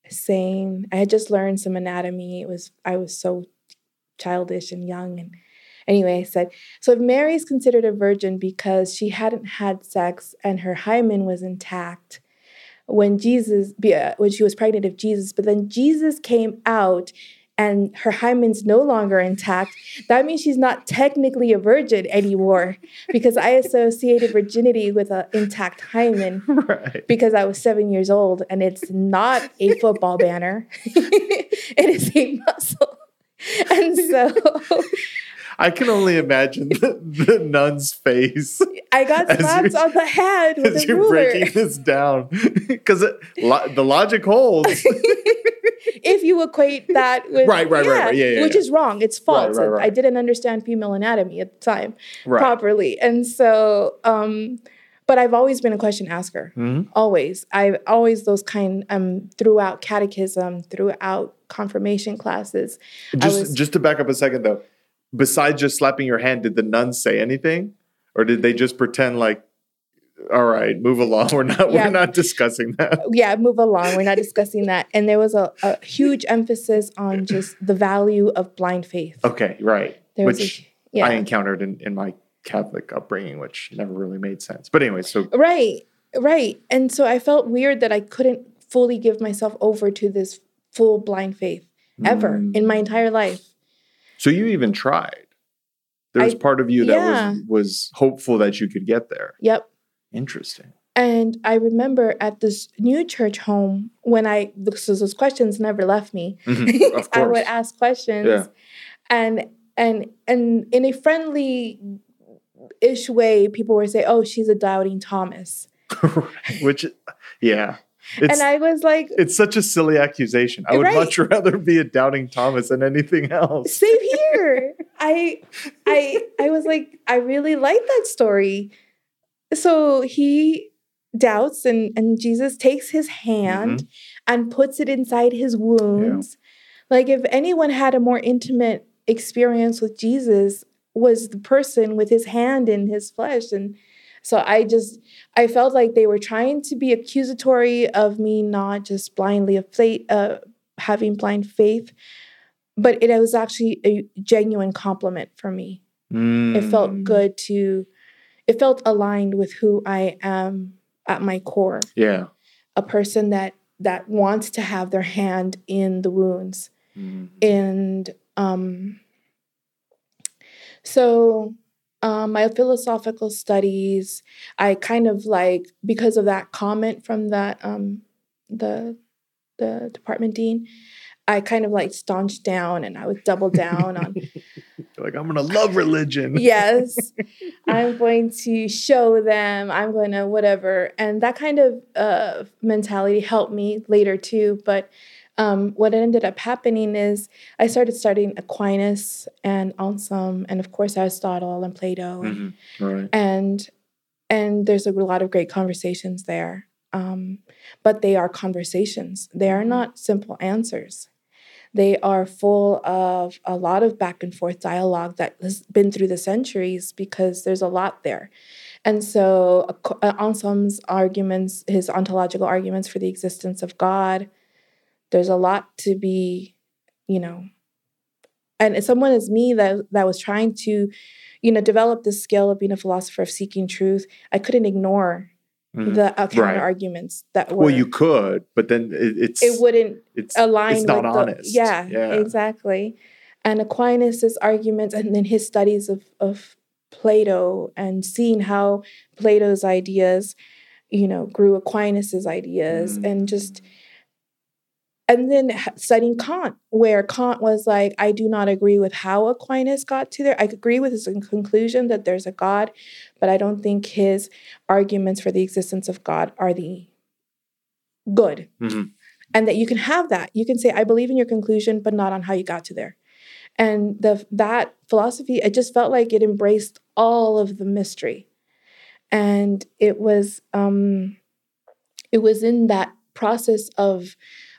Speaker 2: saying i had just learned some anatomy it was i was so childish and young and anyway I said so if mary's considered a virgin because she hadn't had sex and her hymen was intact when jesus uh, when she was pregnant of jesus but then jesus came out and her hymen's no longer intact that means she's not technically a virgin anymore because i associated virginity with an intact hymen
Speaker 1: right.
Speaker 2: because I was seven years old and it's not a football banner. it is a muscle. And so
Speaker 1: I can only imagine the, the nun's face
Speaker 2: I got slapped on the head with
Speaker 1: as
Speaker 2: a
Speaker 1: you're
Speaker 2: ruler.
Speaker 1: breaking this down because lo- the logic holds.
Speaker 2: If you equate that with
Speaker 1: Right, right, right, right. Yeah, yeah,
Speaker 2: which
Speaker 1: yeah.
Speaker 2: is wrong. It's false.
Speaker 1: right, right.
Speaker 2: I didn't understand female anatomy at the time properly. And so um but I've always been a question asker.
Speaker 1: Mhm.
Speaker 2: always i've always those kind um throughout catechism throughout confirmation classes
Speaker 1: Just
Speaker 2: was-
Speaker 1: just to back up a second though, besides just slapping your hand, did the nuns say anything, or did they just pretend like, "All right, move along. We're not
Speaker 2: Yeah.
Speaker 1: we're not discussing that."
Speaker 2: yeah move along we're not discussing that and there was a, a huge emphasis on just the value of blind faith
Speaker 1: Okay, right.
Speaker 2: there
Speaker 1: Which
Speaker 2: a, yeah
Speaker 1: I encountered in in my Catholic upbringing, which never really made sense. But anyway, so
Speaker 2: right right and so i felt weird that i couldn't fully give myself over to this full blind faith ever
Speaker 1: Mm.
Speaker 2: in my entire life
Speaker 1: so you even tried. There was
Speaker 2: I-
Speaker 1: part of you that
Speaker 2: yeah.
Speaker 1: was was hopeful that you could get there.
Speaker 2: yep
Speaker 1: Interesting.
Speaker 2: And I remember at this new church home when I because those questions never left me.
Speaker 1: Mhm, Of
Speaker 2: I would ask questions,
Speaker 1: Yeah.
Speaker 2: and and and in a friendly ish way, people would say, "Oh, she's a doubting Thomas,"
Speaker 1: Which, yeah, it's
Speaker 2: and I was like,
Speaker 1: it's such a silly accusation. I would
Speaker 2: Right.
Speaker 1: much rather be a doubting Thomas than anything else.
Speaker 2: "Same here." I I I was like, I really like that story. So he doubts, and and Jesus takes his hand
Speaker 1: Mm-hmm.
Speaker 2: and puts it inside his wounds. Like if anyone had a more intimate experience with Jesus was the person with his hand in his flesh and so I just I felt like they were trying to be accusatory of me not just blindly of faith, uh, having blind faith, but it was actually a genuine compliment for me. It felt
Speaker 1: Mm,
Speaker 2: good to, it felt aligned with who I am at my core,
Speaker 1: Yeah.
Speaker 2: a person that that wants to have their hand in the wounds
Speaker 1: Mm.
Speaker 2: and um, so um, my philosophical studies i kind of like because of that comment from that um, the the department dean i kind of like staunched down and i would double down on
Speaker 1: like I'm gonna love religion.
Speaker 2: yes i'm going to show them i'm going to whatever and that kind of uh, mentality helped me later too but um, what ended up happening is i started studying aquinas and anselm and of course aristotle and plato and
Speaker 1: Mhm. Right.
Speaker 2: and and there's a lot of great conversations there um, but they are conversations they are not simple answers they are full of a lot of back and forth dialogue that has been through the centuries because there's a lot there. And so uh, anselm's arguments his ontological arguments for the existence of god there's a lot to be you know, and someone as me that that was trying to, you know, develop the skill of being a philosopher of seeking truth, I couldn't ignore
Speaker 1: Mhm.
Speaker 2: the uh, counter
Speaker 1: Right.
Speaker 2: arguments that were.
Speaker 1: Well, you could, but then it, it's
Speaker 2: it wouldn't
Speaker 1: it's
Speaker 2: align
Speaker 1: it's not
Speaker 2: with the,
Speaker 1: honest.
Speaker 2: yeah,
Speaker 1: yeah.
Speaker 2: exactly. And Aquinas's arguments, and then his studies of of Plato, and seeing how Plato's ideas, you know, grew Aquinas's ideas,
Speaker 1: Mm.
Speaker 2: and just. And then studying Kant, where Kant was like, I do not agree with how Aquinas got to there. I agree with his conclusion that there's a God, but I don't think his arguments for the existence of God are the good
Speaker 1: Mhm.
Speaker 2: and that you can have that you can say i believe in your conclusion but not on how you got to there and the that philosophy it just felt like it embraced all of the mystery and it was um it was in that process of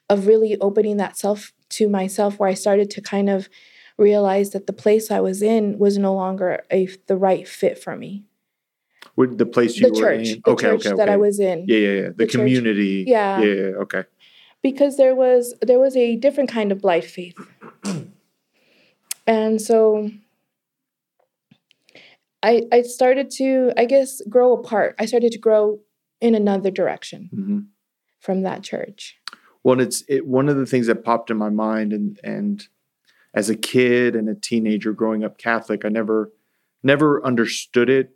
Speaker 2: of really opening that self to myself where i started to kind of realize that the place i was in was no longer a the right fit for me
Speaker 1: Would the place you
Speaker 2: the
Speaker 1: were
Speaker 2: church
Speaker 1: in?
Speaker 2: the
Speaker 1: okay,
Speaker 2: church
Speaker 1: okay,
Speaker 2: that i was in
Speaker 1: Yeah, yeah, yeah. The,
Speaker 2: the church.
Speaker 1: community.
Speaker 2: Yeah.
Speaker 1: yeah, yeah. Okay.
Speaker 2: because there was there was a different kind of blind faith and so i i started to i guess grow apart i started to grow in another direction
Speaker 1: hmm
Speaker 2: from that church
Speaker 1: Well, it's it, one of the things that popped in my mind, and and as a kid and a teenager growing up Catholic, I never never understood it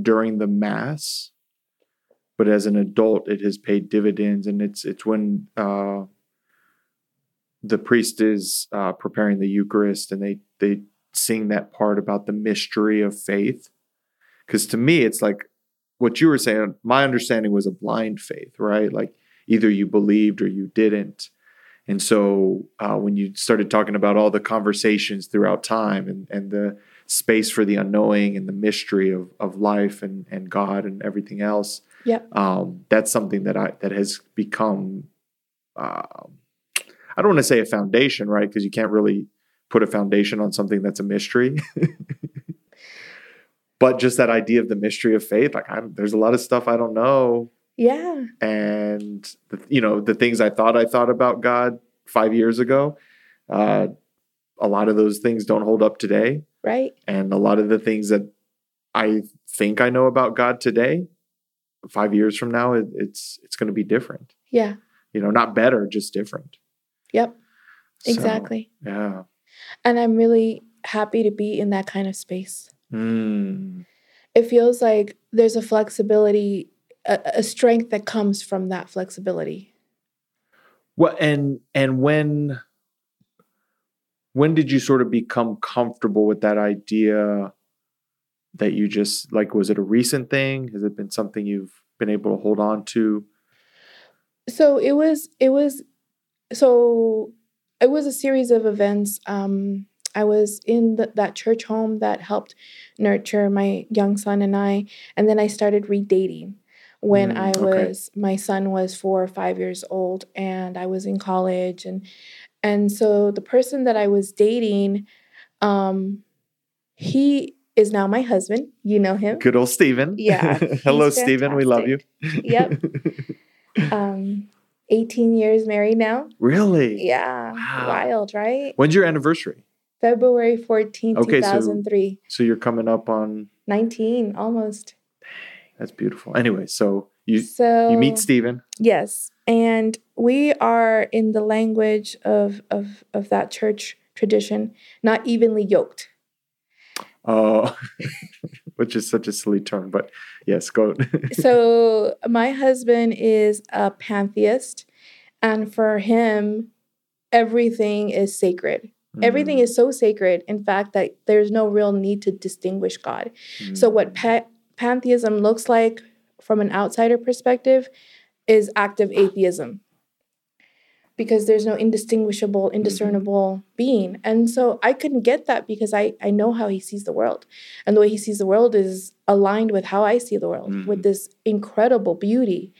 Speaker 1: during the mass, but as an adult, it has paid dividends, and it's it's when uh, the priest is uh, preparing the Eucharist, and they they sing that part about the mystery of faith, because to me, it's like what you were saying. My understanding was a blind faith, right? Like either you believed or you didn't. And so uh, when you started talking about all the conversations throughout time and, and the space for the unknowing and the mystery of, of life and, and God and everything else,
Speaker 2: Yep.
Speaker 1: um, that's something that I that has become um, I don't want to say a foundation, right? Because you can't really put a foundation on something that's a mystery. but just that idea of the mystery of faith, like I'm, there's a lot of stuff I don't know
Speaker 2: yeah
Speaker 1: and the, you know the things I thought I thought about God five years ago, uh, a lot of those things don't hold up today,
Speaker 2: right
Speaker 1: and a lot of the things that I think I know about God today, five years from now, it, it's it's going to be different.
Speaker 2: yeah
Speaker 1: You know, not better, just different.
Speaker 2: yep
Speaker 1: So,
Speaker 2: exactly
Speaker 1: yeah.
Speaker 2: and i'm really happy to be in that kind of space
Speaker 1: Mm.
Speaker 2: it feels like there's a flexibility a, a strength that comes from that flexibility
Speaker 1: Well, and and when when did you sort of become comfortable with that idea that you just like was it a recent thing? Has it been something you've been able to hold on to?
Speaker 2: so it was it was so it was a series of events um i was in the, that church home that helped nurture my young son and i and then i started redating when
Speaker 1: Mm,
Speaker 2: i
Speaker 1: okay.
Speaker 2: was my son was four or five years old and i was in college and and so the person that i was dating um he is now my husband you know him
Speaker 1: Good old Steven.
Speaker 2: Yeah,
Speaker 1: Hello, Steven. We love you.
Speaker 2: Yep. um 18 years married now
Speaker 1: really?
Speaker 2: Yeah.
Speaker 1: Wow.
Speaker 2: Wild, right?
Speaker 1: When's your anniversary?
Speaker 2: February 14th,
Speaker 1: Okay, so-
Speaker 2: 2003.
Speaker 1: So you're coming up on
Speaker 2: 19 almost.
Speaker 1: That's beautiful. Anyway, so you
Speaker 2: so
Speaker 1: you meet Stephen.
Speaker 2: Yes. And we are in the language of of of that church tradition, not evenly yoked.
Speaker 1: Uh, which is such a silly term, but yes, go.
Speaker 2: so my husband is a pantheist, and for him, everything is sacred. Everything
Speaker 1: Mm,
Speaker 2: is so sacred, in fact, that there's no real need to distinguish God.
Speaker 1: mm,
Speaker 2: So, what pa- pantheism looks like from an outsider perspective is active atheism because there's no indistinguishable, indiscernible being. And so I couldn't get that because I, I know how he sees the world. And the way he sees the world is aligned with how I see the world,
Speaker 1: Mhm.
Speaker 2: with this incredible beauty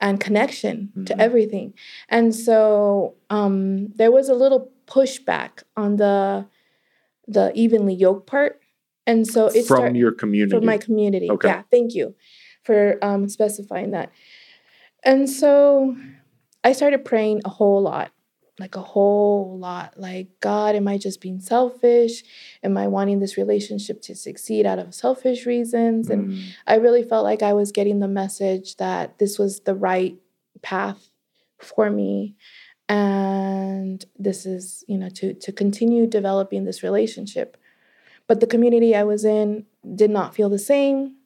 Speaker 2: and connection
Speaker 1: Mhm.
Speaker 2: to everything. And so um, there was a little pushback on the the evenly yoked part. And so it's
Speaker 1: from
Speaker 2: start-
Speaker 1: your community.
Speaker 2: From my community.
Speaker 1: Okay.
Speaker 2: Yeah, thank you for um, specifying that. And so I started praying a whole lot. like a whole lot. Like, God, am I just being selfish? Am I wanting this relationship to succeed out of selfish reasons? And
Speaker 1: Mm.
Speaker 2: I really felt like I was getting the message that this was the right path for me. And this is, you know, to to continue developing this relationship. But the community I was in did not feel the same.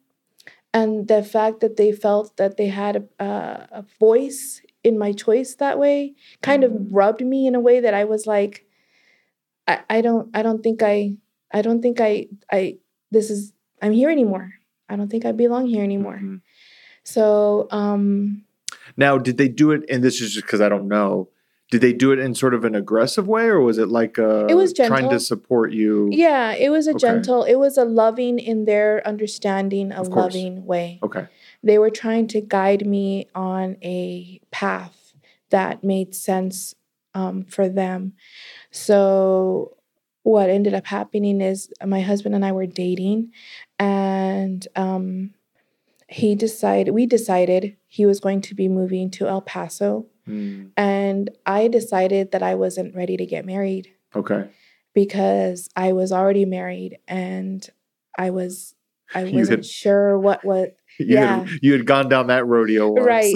Speaker 2: And the fact that they felt that they had a, a, a voice in my choice that way kind of
Speaker 1: Mm.
Speaker 2: rubbed me in a way that I was like, I, I don't I don't think I I don't think I I this is I'm here anymore. I don't think I belong here anymore.
Speaker 1: Mhm.
Speaker 2: So um
Speaker 1: Now, did they do it? And this is just because I don't know. Did they do it in sort of an aggressive way, or was it like uh,
Speaker 2: It was
Speaker 1: trying to support you?
Speaker 2: yeah, it was a
Speaker 1: Okay.
Speaker 2: gentle, it was a loving in their understanding, a
Speaker 1: Of
Speaker 2: loving way.
Speaker 1: Okay.
Speaker 2: They were trying to guide me on a path that made sense um, for them. So what ended up happening is my husband and I were dating, and um, he decided we decided he was going to be moving to El Paso,
Speaker 1: Mm.
Speaker 2: and I decided that I wasn't ready to get married
Speaker 1: Okay.
Speaker 2: because I was already married and I was I wasn't
Speaker 1: had-
Speaker 2: sure what what
Speaker 1: You,
Speaker 2: Yeah.
Speaker 1: had, you had gone down that rodeo once.
Speaker 2: Right.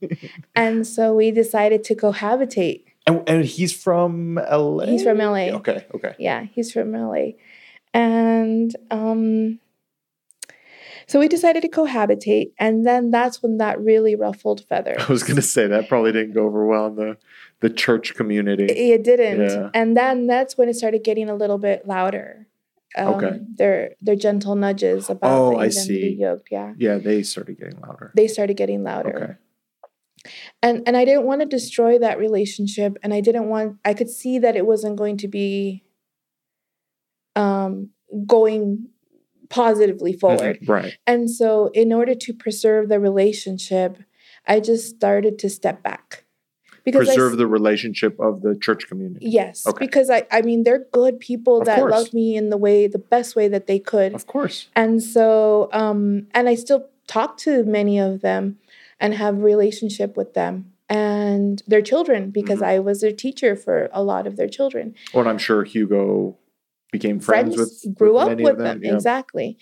Speaker 2: and so we decided to cohabitate.
Speaker 1: and, and he's from LA?
Speaker 2: He's from LA.
Speaker 1: Okay. Okay.
Speaker 2: Yeah, he's from LA. And um so we decided to cohabitate and then that's when that really ruffled feathers.
Speaker 1: I was going to say that probably didn't go over well in the, the church community.
Speaker 2: It didn't.
Speaker 1: Yeah.
Speaker 2: And then that's when it started getting a little bit louder. Um,
Speaker 1: Okay.
Speaker 2: Their their gentle nudges about
Speaker 1: Oh, I
Speaker 2: things and be
Speaker 1: see.
Speaker 2: yoked. Yeah.
Speaker 1: yeah, they started getting louder.
Speaker 2: They started getting louder.
Speaker 1: Okay.
Speaker 2: And and I didn't want to destroy that relationship. And I didn't want I could see that it wasn't going to be um going positively forward.
Speaker 1: Mhm, Right.
Speaker 2: And so in order to preserve the relationship, I just started to step back. Because
Speaker 1: Preserve
Speaker 2: s-
Speaker 1: the relationship of the church community.
Speaker 2: Yes,
Speaker 1: Okay.
Speaker 2: because I, I mean, they're good people
Speaker 1: Of
Speaker 2: that
Speaker 1: course.
Speaker 2: loved me in the way, the best way that they could.
Speaker 1: Of course.
Speaker 2: And so, um, and I still talk to many of them and have relationship with them and their children because
Speaker 1: Mhm.
Speaker 2: I was their teacher for a lot of their children.
Speaker 1: Well, and I'm sure Hugo became friends, with
Speaker 2: grew
Speaker 1: with
Speaker 2: up with them,
Speaker 1: Yeah.
Speaker 2: exactly.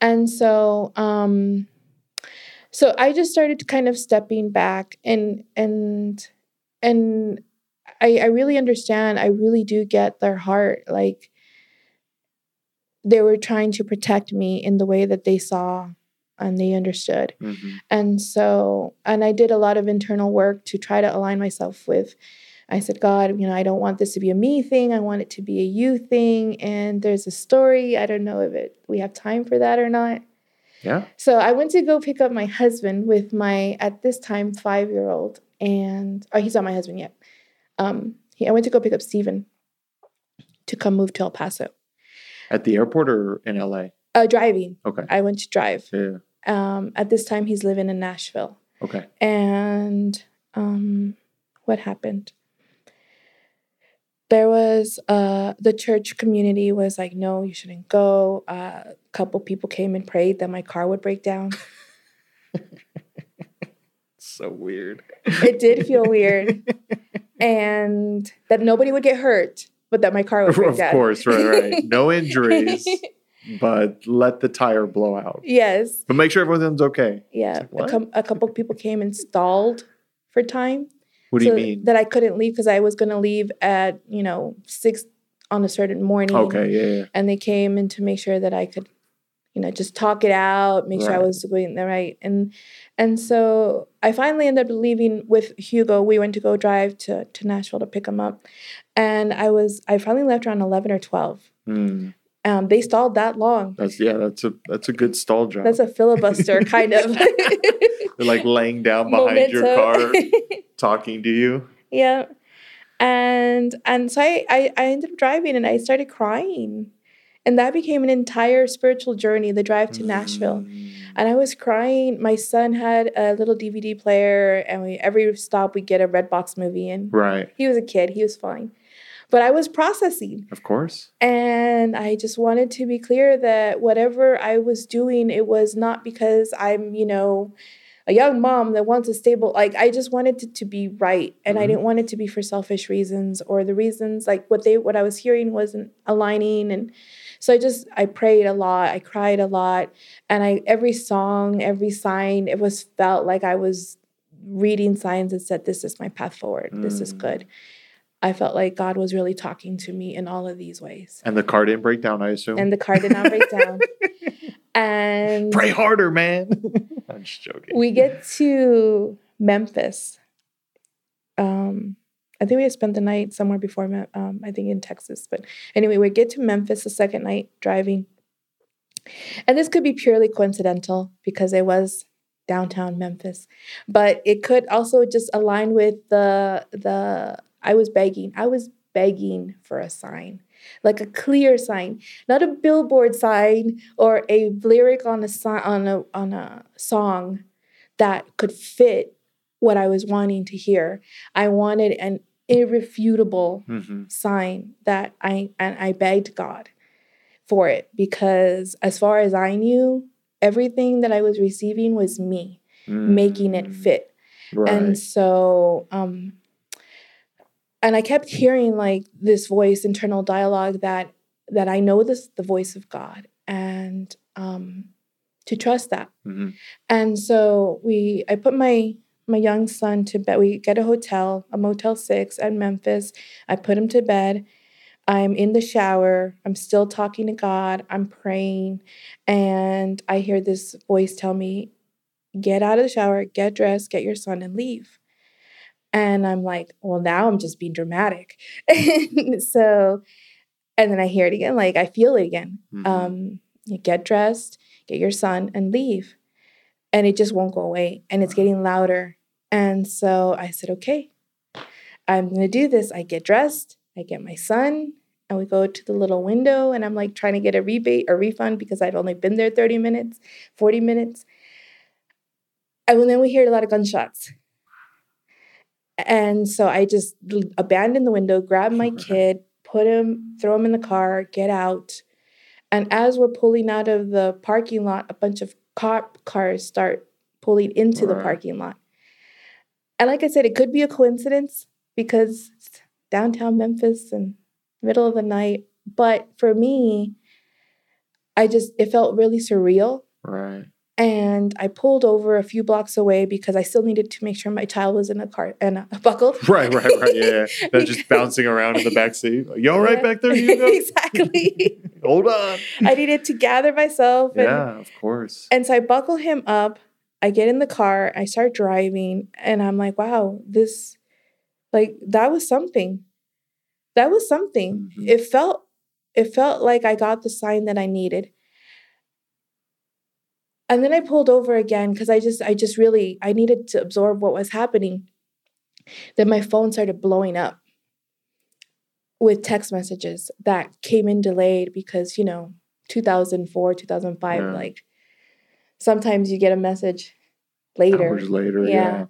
Speaker 2: And so, um, so I just started kind of stepping back and and and I, I really understand. I really do get their heart. Like they were trying to protect me in the way that they saw and they understood.
Speaker 1: Mhm.
Speaker 2: And so, and I did a lot of internal work to try to align myself with. I said, God, you know, I don't want this to be a me thing. I want it to be a you thing. And there's a story. I don't know if it we have time for that or not.
Speaker 1: Yeah.
Speaker 2: So I went to go pick up my husband with my at this time five year old, and oh, he's not my husband yet. Um, he, I went to go pick up Stephen to come move to El Paso.
Speaker 1: At the airport or in LA?
Speaker 2: Uh, driving.
Speaker 1: Okay.
Speaker 2: I went to drive.
Speaker 1: Yeah.
Speaker 2: Um, at this time, he's living in Nashville.
Speaker 1: Okay.
Speaker 2: And um, what happened? There was uh, the church community was like, no, you shouldn't go. Uh, a couple people came and prayed that my car would break down.
Speaker 1: So weird.
Speaker 2: It did feel weird, and that nobody would get hurt, but that my car would break
Speaker 1: of
Speaker 2: down.
Speaker 1: Of course, right, right. No injuries, but let the tire blow out.
Speaker 2: yes,
Speaker 1: But make sure everyone's okay.
Speaker 2: yeah.
Speaker 1: like,
Speaker 2: a, com- a couple people came and stalled for time.
Speaker 1: What do
Speaker 2: so
Speaker 1: you mean?
Speaker 2: That I couldn't leave because I was going to leave at you know six on a certain morning.
Speaker 1: Okay, yeah, yeah.
Speaker 2: and they came in to make sure that I could, you know, just talk it out, make sure I was doing the right. And and so I finally ended up leaving with Hugo. We went to go drive to to Nashville to pick him up, and I was I finally left around eleven or twelve.
Speaker 1: Hmm.
Speaker 2: Um, they stalled that long.
Speaker 1: That's yeah, that's a that's a good stall job.
Speaker 2: That's a filibuster kind of
Speaker 1: They're like laying down behind your car talking to you.
Speaker 2: yeah. And and so I, I I ended up driving and I started crying. And that became an entire spiritual journey, the drive to Nashville.
Speaker 1: Mm.
Speaker 2: And I was crying. My son had a little DVD player, and we every stop we get a Redbox movie in.
Speaker 1: Right.
Speaker 2: He was a kid; he was fine. But I was processing,
Speaker 1: Of course.
Speaker 2: and I just wanted to be clear that whatever I was doing, it was not because I'm, you know, a young mom that wants a stable like I just wanted it to be right and I
Speaker 1: Mhm.
Speaker 2: didn't want it to be for selfish reasons or the reasons like what they what I was hearing wasn't aligning and so I just I prayed a lot, I cried a lot and I every song, every sign it was felt like I was reading signs that said this is my path forward. This is
Speaker 1: Mm.
Speaker 2: good. I felt like God was really talking to me in all of these ways.
Speaker 1: And the car didn't break down, I assume.
Speaker 2: And the car did not break down. And
Speaker 1: Pray harder, man. I'm just joking.
Speaker 2: we get to Memphis. Um, I think we had spent the night somewhere before, um, I think in Texas. But anyway, we get to Memphis the second night driving. And this could be purely coincidental because it was downtown Memphis, but it could also just align with the the I was begging. I was begging for a sign, like a clear sign, not a billboard sign or a lyric on a sign on a on a song that could fit what I was wanting to hear. I wanted an irrefutable
Speaker 1: hmm
Speaker 2: sign that I and I begged God for it because as far as I knew, everything that I was receiving was me making it fit.
Speaker 1: Mm, Right.
Speaker 2: And so um and I kept hearing like this voice, internal dialogue that that I know this the voice of God and um to trust that.
Speaker 1: Mhm.
Speaker 2: And so we I put my my young son to bed. We get a hotel, a Motel 6 at Memphis. I put him to bed. I'm in the shower. I'm still talking to God. I'm praying. And I hear this voice tell me, get out of the shower, get dressed, get your son, and leave. And I'm like, well, now I'm just being dramatic. so, and then I hear it again, like I feel it again.
Speaker 1: Mhm.
Speaker 2: Um, you get dressed, get your son, and leave. And it just won't go away. And it's getting louder. And so I said, okay, I'm going to do this. I get dressed, I get my son, and we go to the little window. And I'm like trying to get a rebate or refund because I'd only been there 30 minutes, 40 minutes. And then we hear a lot of gunshots. And so I just abandoned the window, grabbed my kid, put him, throw him in the car, get out. And as we're pulling out of the parking lot, a bunch of cop cars start pulling into the parking lot. And like I said, it could be a coincidence because it's downtown Memphis and middle of the night. But for me, I just, it felt really surreal.
Speaker 1: right.
Speaker 2: And I pulled over a few blocks away because I still needed to make sure my child was in a car and a buckle.
Speaker 1: Right, right, right. Yeah. yeah. They're just bouncing around in the back seat. You all right
Speaker 2: Yeah.
Speaker 1: back there, Hugo?
Speaker 2: exactly.
Speaker 1: Hold on.
Speaker 2: I needed to gather myself. And,
Speaker 1: Yeah, of course.
Speaker 2: and so I buckle him up. I get in the car. I start driving. And I'm like, wow, this, like, that was something. That was something.
Speaker 1: Mhm.
Speaker 2: It felt, it felt like I got the sign that I needed. And then I pulled over again because I just, I just really, I needed to absorb what was happening. Then my phone started blowing up with text messages that came in delayed because, you know, 2004, 2005,
Speaker 1: Yeah.
Speaker 2: like sometimes you get a message later.
Speaker 1: Hours later,
Speaker 2: Yeah.
Speaker 1: yeah.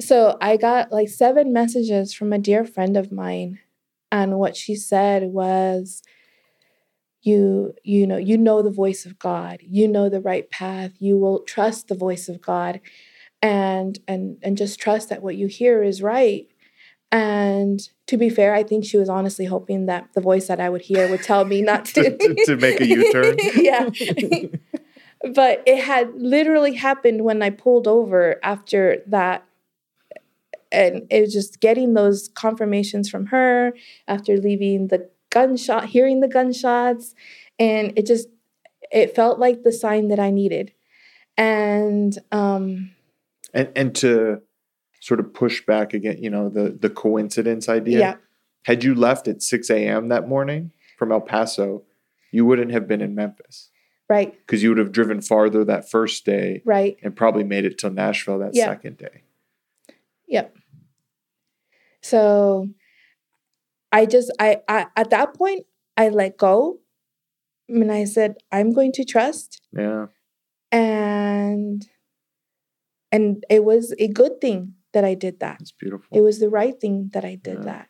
Speaker 2: So I got like seven messages from a dear friend of mine. And what she said was, you you know you know the voice of god. You know the right path. You will trust the voice of god and and and just trust that what you hear is right. And to be fair i think she was honestly hoping that the voice that i would hear would tell me not to
Speaker 1: To- to- make a U-turn?
Speaker 2: yeah. But it had literally happened when i pulled over after that. And it was just getting those confirmations from her after leaving the gunshot hearing the gunshots and it just it felt like the sign that i needed and um
Speaker 1: And and to sort of push back again, you know, the the coincidence idea.
Speaker 2: yeah
Speaker 1: Had you left at 6 a.m. that morning from El Paso, you wouldn't have been in Memphis
Speaker 2: right
Speaker 1: because you would have driven farther that first day
Speaker 2: right
Speaker 1: and probably made it till Nashville that second day.
Speaker 2: Yep. So I just I, I at that point I let go and I said I'm going to trust
Speaker 1: Yeah.
Speaker 2: and and it was a good thing that I did that.
Speaker 1: It's beautiful.
Speaker 2: It was the right thing that I did
Speaker 1: Yeah.
Speaker 2: that.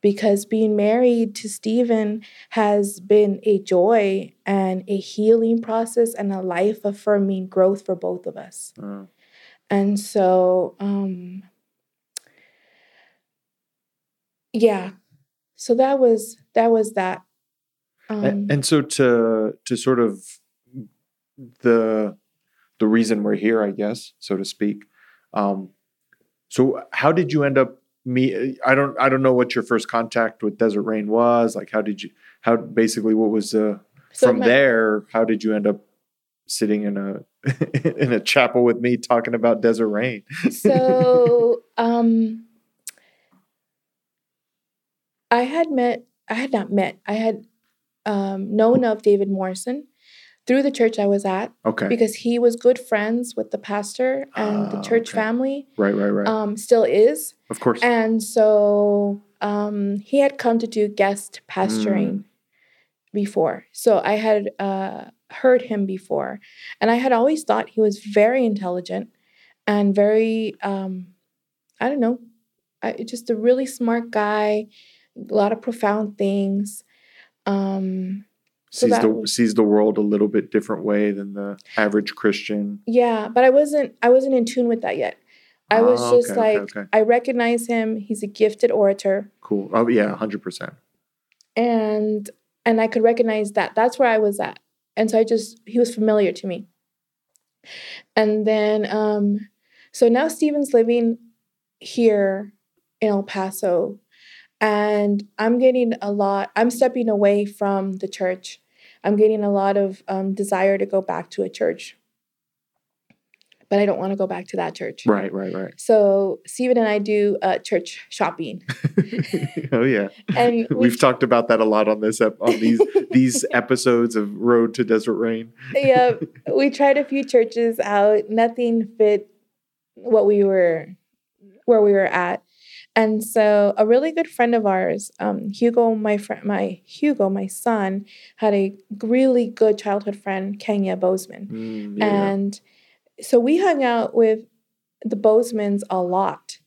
Speaker 2: Because being married to Stephen has been a joy and a healing process and a life affirming growth for both of us. And so, um, yeah, so that was that was that. Um,
Speaker 1: and, and so to to sort of the the reason we're here, I guess, so to speak. Um, so how did you end up me I don't I don't know what your first contact with Desert Rain was. Like how did you how basically what was uh
Speaker 2: So
Speaker 1: from
Speaker 2: my-
Speaker 1: there, how did you end up sitting in a in a chapel with me talking about Desert Rain?
Speaker 2: so um i had met i had not met i had um, known of david morrison through the church i was at
Speaker 1: Okay.
Speaker 2: because he was good friends with the pastor and the
Speaker 1: Ah,
Speaker 2: church
Speaker 1: okay.
Speaker 2: family
Speaker 1: right, right, right.
Speaker 2: um, still is
Speaker 1: of course.
Speaker 2: and so um, he had come to do guest pastoring before. So I had uh, heard him before. And I had always thought he was very intelligent and very, um, I don't know, I, just a really smart guy, a lot of profound things. Um, so
Speaker 1: sees
Speaker 2: that
Speaker 1: the sees the world a little bit different way than the average Christian.
Speaker 2: yeah, but I wasn't I wasn't in tune with that yet. I was
Speaker 1: Ah,
Speaker 2: just
Speaker 1: okay,
Speaker 2: like
Speaker 1: okay, okay.
Speaker 2: I recognize him. He's a gifted orator.
Speaker 1: Cool. Oh yeah, hundred percent.
Speaker 2: and and I could recognize that that's where I was at. And so I just he was familiar to me. And then um so now Steven's living here in El Paso and I'm getting a lot I'm stepping away from the church. I'm getting a lot of um, desire to go back to a church. But I don't want to go back to that church.
Speaker 1: Right, right, right.
Speaker 2: So Stephen and I do uh, church shopping.
Speaker 1: oh yeah.
Speaker 2: And we
Speaker 1: We've talked about that a lot on this ep- on these these episodes of Road to Desert Rain.
Speaker 2: yeah, we tried a few churches out. Nothing fit what we were where we were at. And so a really good friend of ours, um, Hugo, my friend, my Hugo, my son, had a really good childhood friend, Kenya Bozeman.
Speaker 1: Mm, yeah.
Speaker 2: And so we hung out with the Bozemans a lot.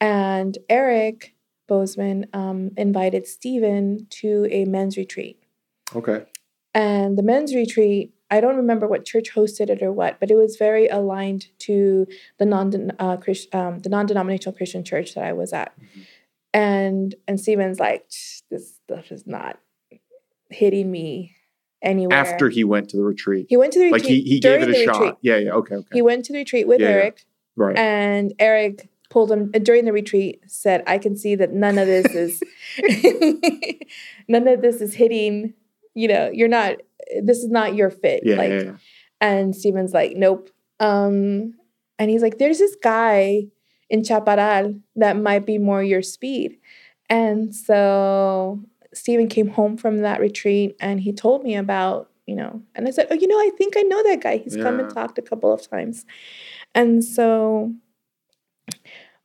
Speaker 2: And Eric Bozeman um, invited Stephen to a men's retreat.
Speaker 1: okay.
Speaker 2: And the men's retreat, I don't remember what church hosted it or what, but it was very aligned to the non uh, Christ, um, the non denominational Christian church that I was at.
Speaker 1: Mhm.
Speaker 2: And and Stephen's like, this stuff is not hitting me anywhere.
Speaker 1: After he went to the retreat.
Speaker 2: he went to the
Speaker 1: Like
Speaker 2: retreat,
Speaker 1: he, he gave it a shot.
Speaker 2: retreat.
Speaker 1: Yeah, yeah. Okay, okay.
Speaker 2: He went to the retreat with
Speaker 1: Yeah, yeah.
Speaker 2: Eric,
Speaker 1: right.
Speaker 2: and Eric pulled him uh, during the retreat. Said, "I can see that none of this is, none of this is hitting. You know, you're not. This is not your fit.
Speaker 1: yeah,
Speaker 2: like,
Speaker 1: yeah, yeah.
Speaker 2: and Steven's like, nope. Um, and he's like, there's this guy in Chaparral that might be more your speed. And so Steven came home from that retreat and he told me about, you know, and I said, oh, you know, I think I know that guy. He's come and talked a couple of times. And so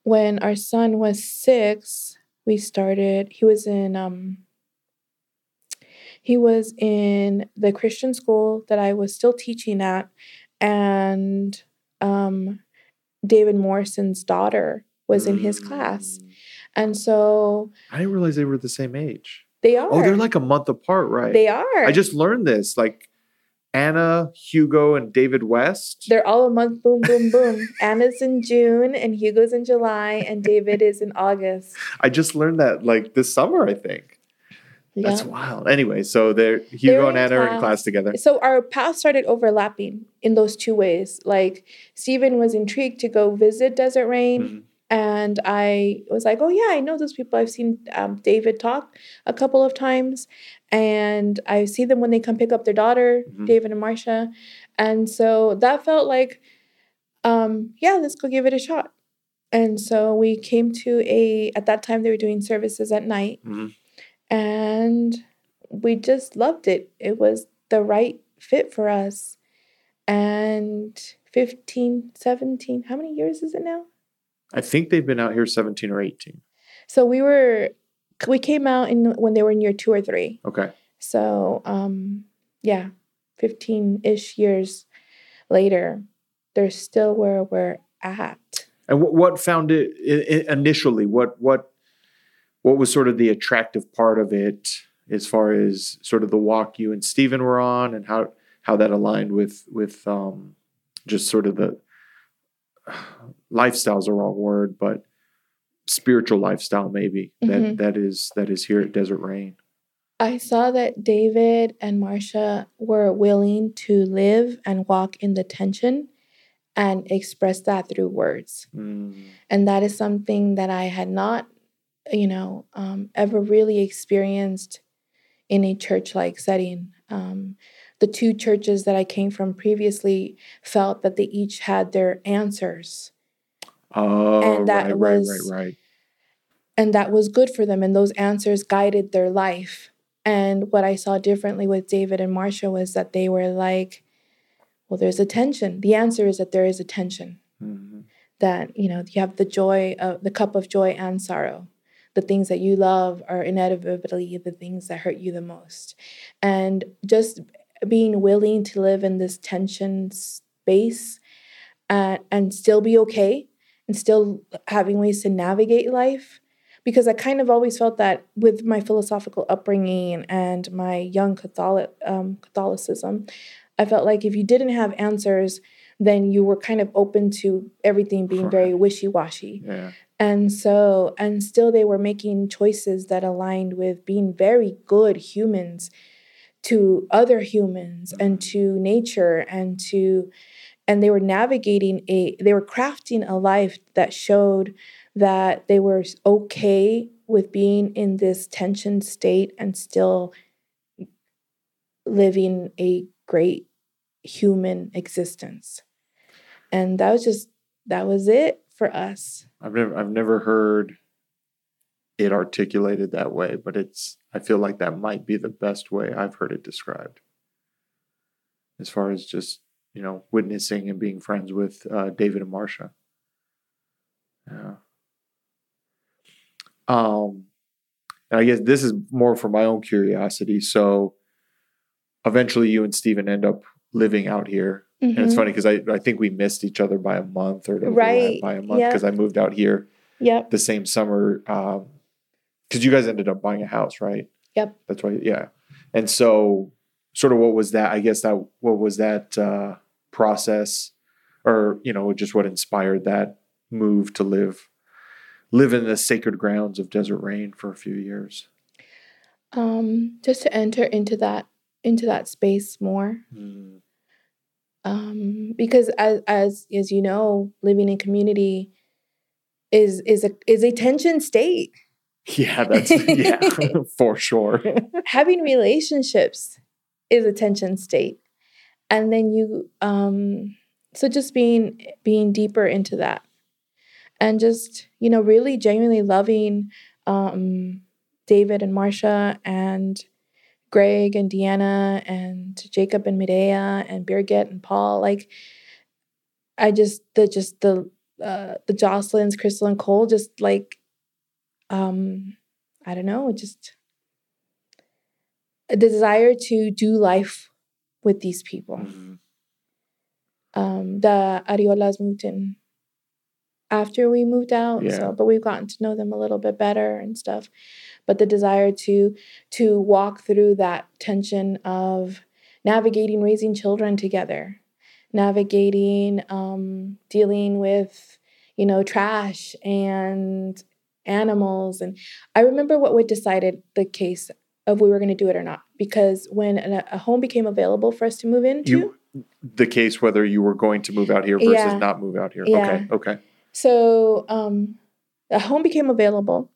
Speaker 2: when our son was six, we started, he was in, um, he was in the Christian school that I was still teaching at, and um, David Morrison's daughter was in his class.
Speaker 1: Mm.
Speaker 2: And so
Speaker 1: I didn't realize they were the same age.
Speaker 2: they are.
Speaker 1: Oh, they're like a month apart, right?
Speaker 2: they are.
Speaker 1: I just learned this. Like Anna, Hugo, and David West.
Speaker 2: They're all a month, boom, boom, boom. Anna's in June, and Hugo's in July, and David is in August.
Speaker 1: I just learned that like this summer, I think. That's wild. Anyway, so they're Hugo
Speaker 2: They're
Speaker 1: and Anna are in
Speaker 2: class.
Speaker 1: class together.
Speaker 2: So our paths started overlapping in those two ways. Like Stephen was intrigued to go visit Desert Rain,
Speaker 1: Mhm.
Speaker 2: and I was like, "Oh yeah, I know those people. I've seen um, David talk a couple of times, and I see them when they come pick up their daughter,
Speaker 1: Mhm.
Speaker 2: David and Marcia, and so that felt like, um, yeah, let's go give it a shot." And so we came to a. At that time, they were doing services at night,
Speaker 1: Mhm.
Speaker 2: And we just loved it. It was the right fit for us. And 15, 17, how many years is it now?
Speaker 1: I think they've been out here 17 or 18.
Speaker 2: So we were we came out in when they were in year 2 or 3.
Speaker 1: Okay.
Speaker 2: So um yeah, 15ish years later, they're still where we're at.
Speaker 1: And what, what found it initially? What what what was sort of the attractive part of it as far as sort of the walk you and Stephen were on and how how that aligned with with um just sort of the lifestyle's the wrong word, but spiritual lifestyle maybe that
Speaker 2: Mhm.
Speaker 1: that is that is here at Desert Rain.
Speaker 2: I saw that David and Marcia were willing to live and walk in the tension and express that through words.
Speaker 1: Mm,
Speaker 2: And that is something that I had not, you know, um, ever really experienced in a church like setting. Um, the two churches that I came from previously felt that they each had their answers.
Speaker 1: Oh,
Speaker 2: And that
Speaker 1: right,
Speaker 2: was-
Speaker 1: right, right, right.
Speaker 2: and that was good for them and those answers guided their life and what i saw differently with david and marcia was that they were like well there's a tension the answer is that there is a tension
Speaker 1: Mhm.
Speaker 2: that you know you have the joy of the cup of joy and sorrow the things that you love are inevitably the things that hurt you the most. And just being willing to live in this tension space uh, and still be okay and still having ways to navigate life because i kind of always felt that with my philosophical upbringing and my young Catholic, um, catholicism i felt like if you didn't have answers then you were kind of open to everything being very wishy-washy.
Speaker 1: Yeah.
Speaker 2: And so, and still they were making choices that aligned with being very good humans to other humans and to nature and to, and they were navigating a, they were crafting a life that showed that they were okay with being in this tension state and still living a great human existence. And that was just, that was it for us.
Speaker 1: I've never I've never heard it articulated that way, but it's I feel like that might be the best way I've heard it described. As far as just, you know, witnessing and being friends with uh, David and Marcia. Yeah. Um and I guess this is more for my own curiosity. So eventually you and Steven end up living out here. And it's
Speaker 2: Mhm.
Speaker 1: funny because I, I think we missed each other by a month or
Speaker 2: Right,
Speaker 1: by a month because I moved out here
Speaker 2: Yep.
Speaker 1: the same summer because you guys ended up buying a house, right?
Speaker 2: Yep.
Speaker 1: That's why, yeah. And so, sort of, what was that? I guess that what was that uh, process, or you know, just what inspired that move to live live in the sacred grounds of Desert Rain for a few years?
Speaker 2: Um, just to enter into that into that space more.
Speaker 1: Mm,
Speaker 2: Um, because as as as you know, living in community is is a is a tension state.
Speaker 1: Yeah, that's yeah, for sure.
Speaker 2: Having relationships is a tension state. And then you um so just being being deeper into that. And just, you know, really genuinely loving um David and Marcia and Greg and Deanna and Jacob and Medea and Birgit and Paul. Like, I just the just the uh, the Jocelyn's, Crystal and Cole. Just like, um, I don't know, just a desire to do life with these people.
Speaker 1: Mm,
Speaker 2: Um, the Ariolas moved in after we moved out,
Speaker 1: Yeah.
Speaker 2: so but we've gotten to know them a little bit better and stuff. But the desire to to walk through that tension of navigating raising children together, navigating um, dealing with you know trash and animals, and I remember what we decided the case of we were going to do it or not because when a, a home became available for us to move into.
Speaker 1: you the case whether you were going to move out here versus
Speaker 2: Yeah.
Speaker 1: not move out here.
Speaker 2: Yeah.
Speaker 1: Okay, okay.
Speaker 2: So um, a home became available.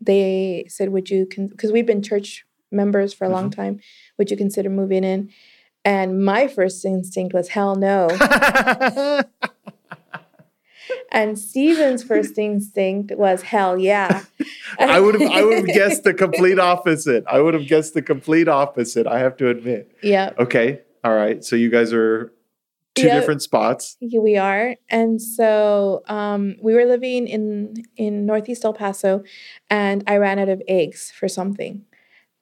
Speaker 2: They said, "Would you?" Because we've been church members for a long time. Would you consider moving in? And my first instinct was, "Hell no." and Steven's first instinct was, "Hell yeah."
Speaker 1: I would have I would have guessed the complete opposite. I would have guessed the complete opposite. I have to admit.
Speaker 2: yeah,
Speaker 1: Okay. All right. So you guys are two
Speaker 2: Yeah.
Speaker 1: different spots.
Speaker 2: here we are. And so um, we were living in in Northeast El Paso, and I ran out of eggs for something,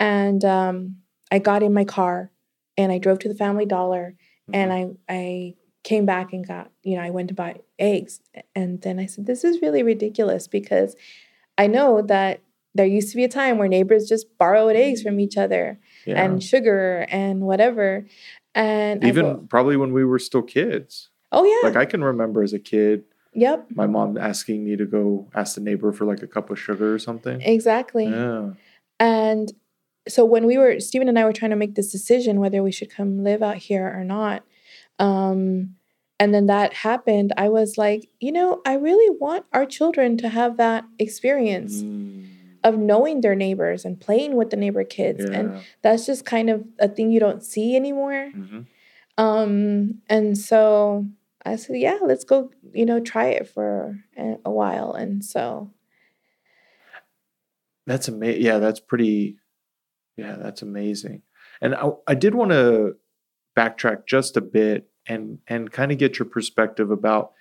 Speaker 2: and um, I got in my car and I drove to the Family Dollar, and I I came back and got you know I went to buy eggs, and then I said this is really ridiculous because I know that there used to be a time where neighbors just borrowed eggs from each other
Speaker 1: Yeah.
Speaker 2: and sugar and whatever, and
Speaker 1: Even probably when we were still kids.
Speaker 2: Oh yeah.
Speaker 1: Like I can remember as a kid,
Speaker 2: yep.
Speaker 1: my mom asking me to go ask the neighbor for like a cup of sugar or something.
Speaker 2: Exactly.
Speaker 1: Yeah.
Speaker 2: And so when we were Stephen and I were trying to make this decision whether we should come live out here or not, um, and then that happened, I was like, you know, I really want our children to have that experience
Speaker 1: Mm,
Speaker 2: of knowing their neighbors and playing with the neighbor kids. And that's just kind of a thing you don't see anymore.
Speaker 1: Mhm.
Speaker 2: Um, and so I said, yeah, let's go, you know, try it for a, a while. And so,
Speaker 1: That's amazing. Yeah, that's pretty. Yeah, that's amazing. And I, I did want to backtrack just a bit and and kind of get your perspective about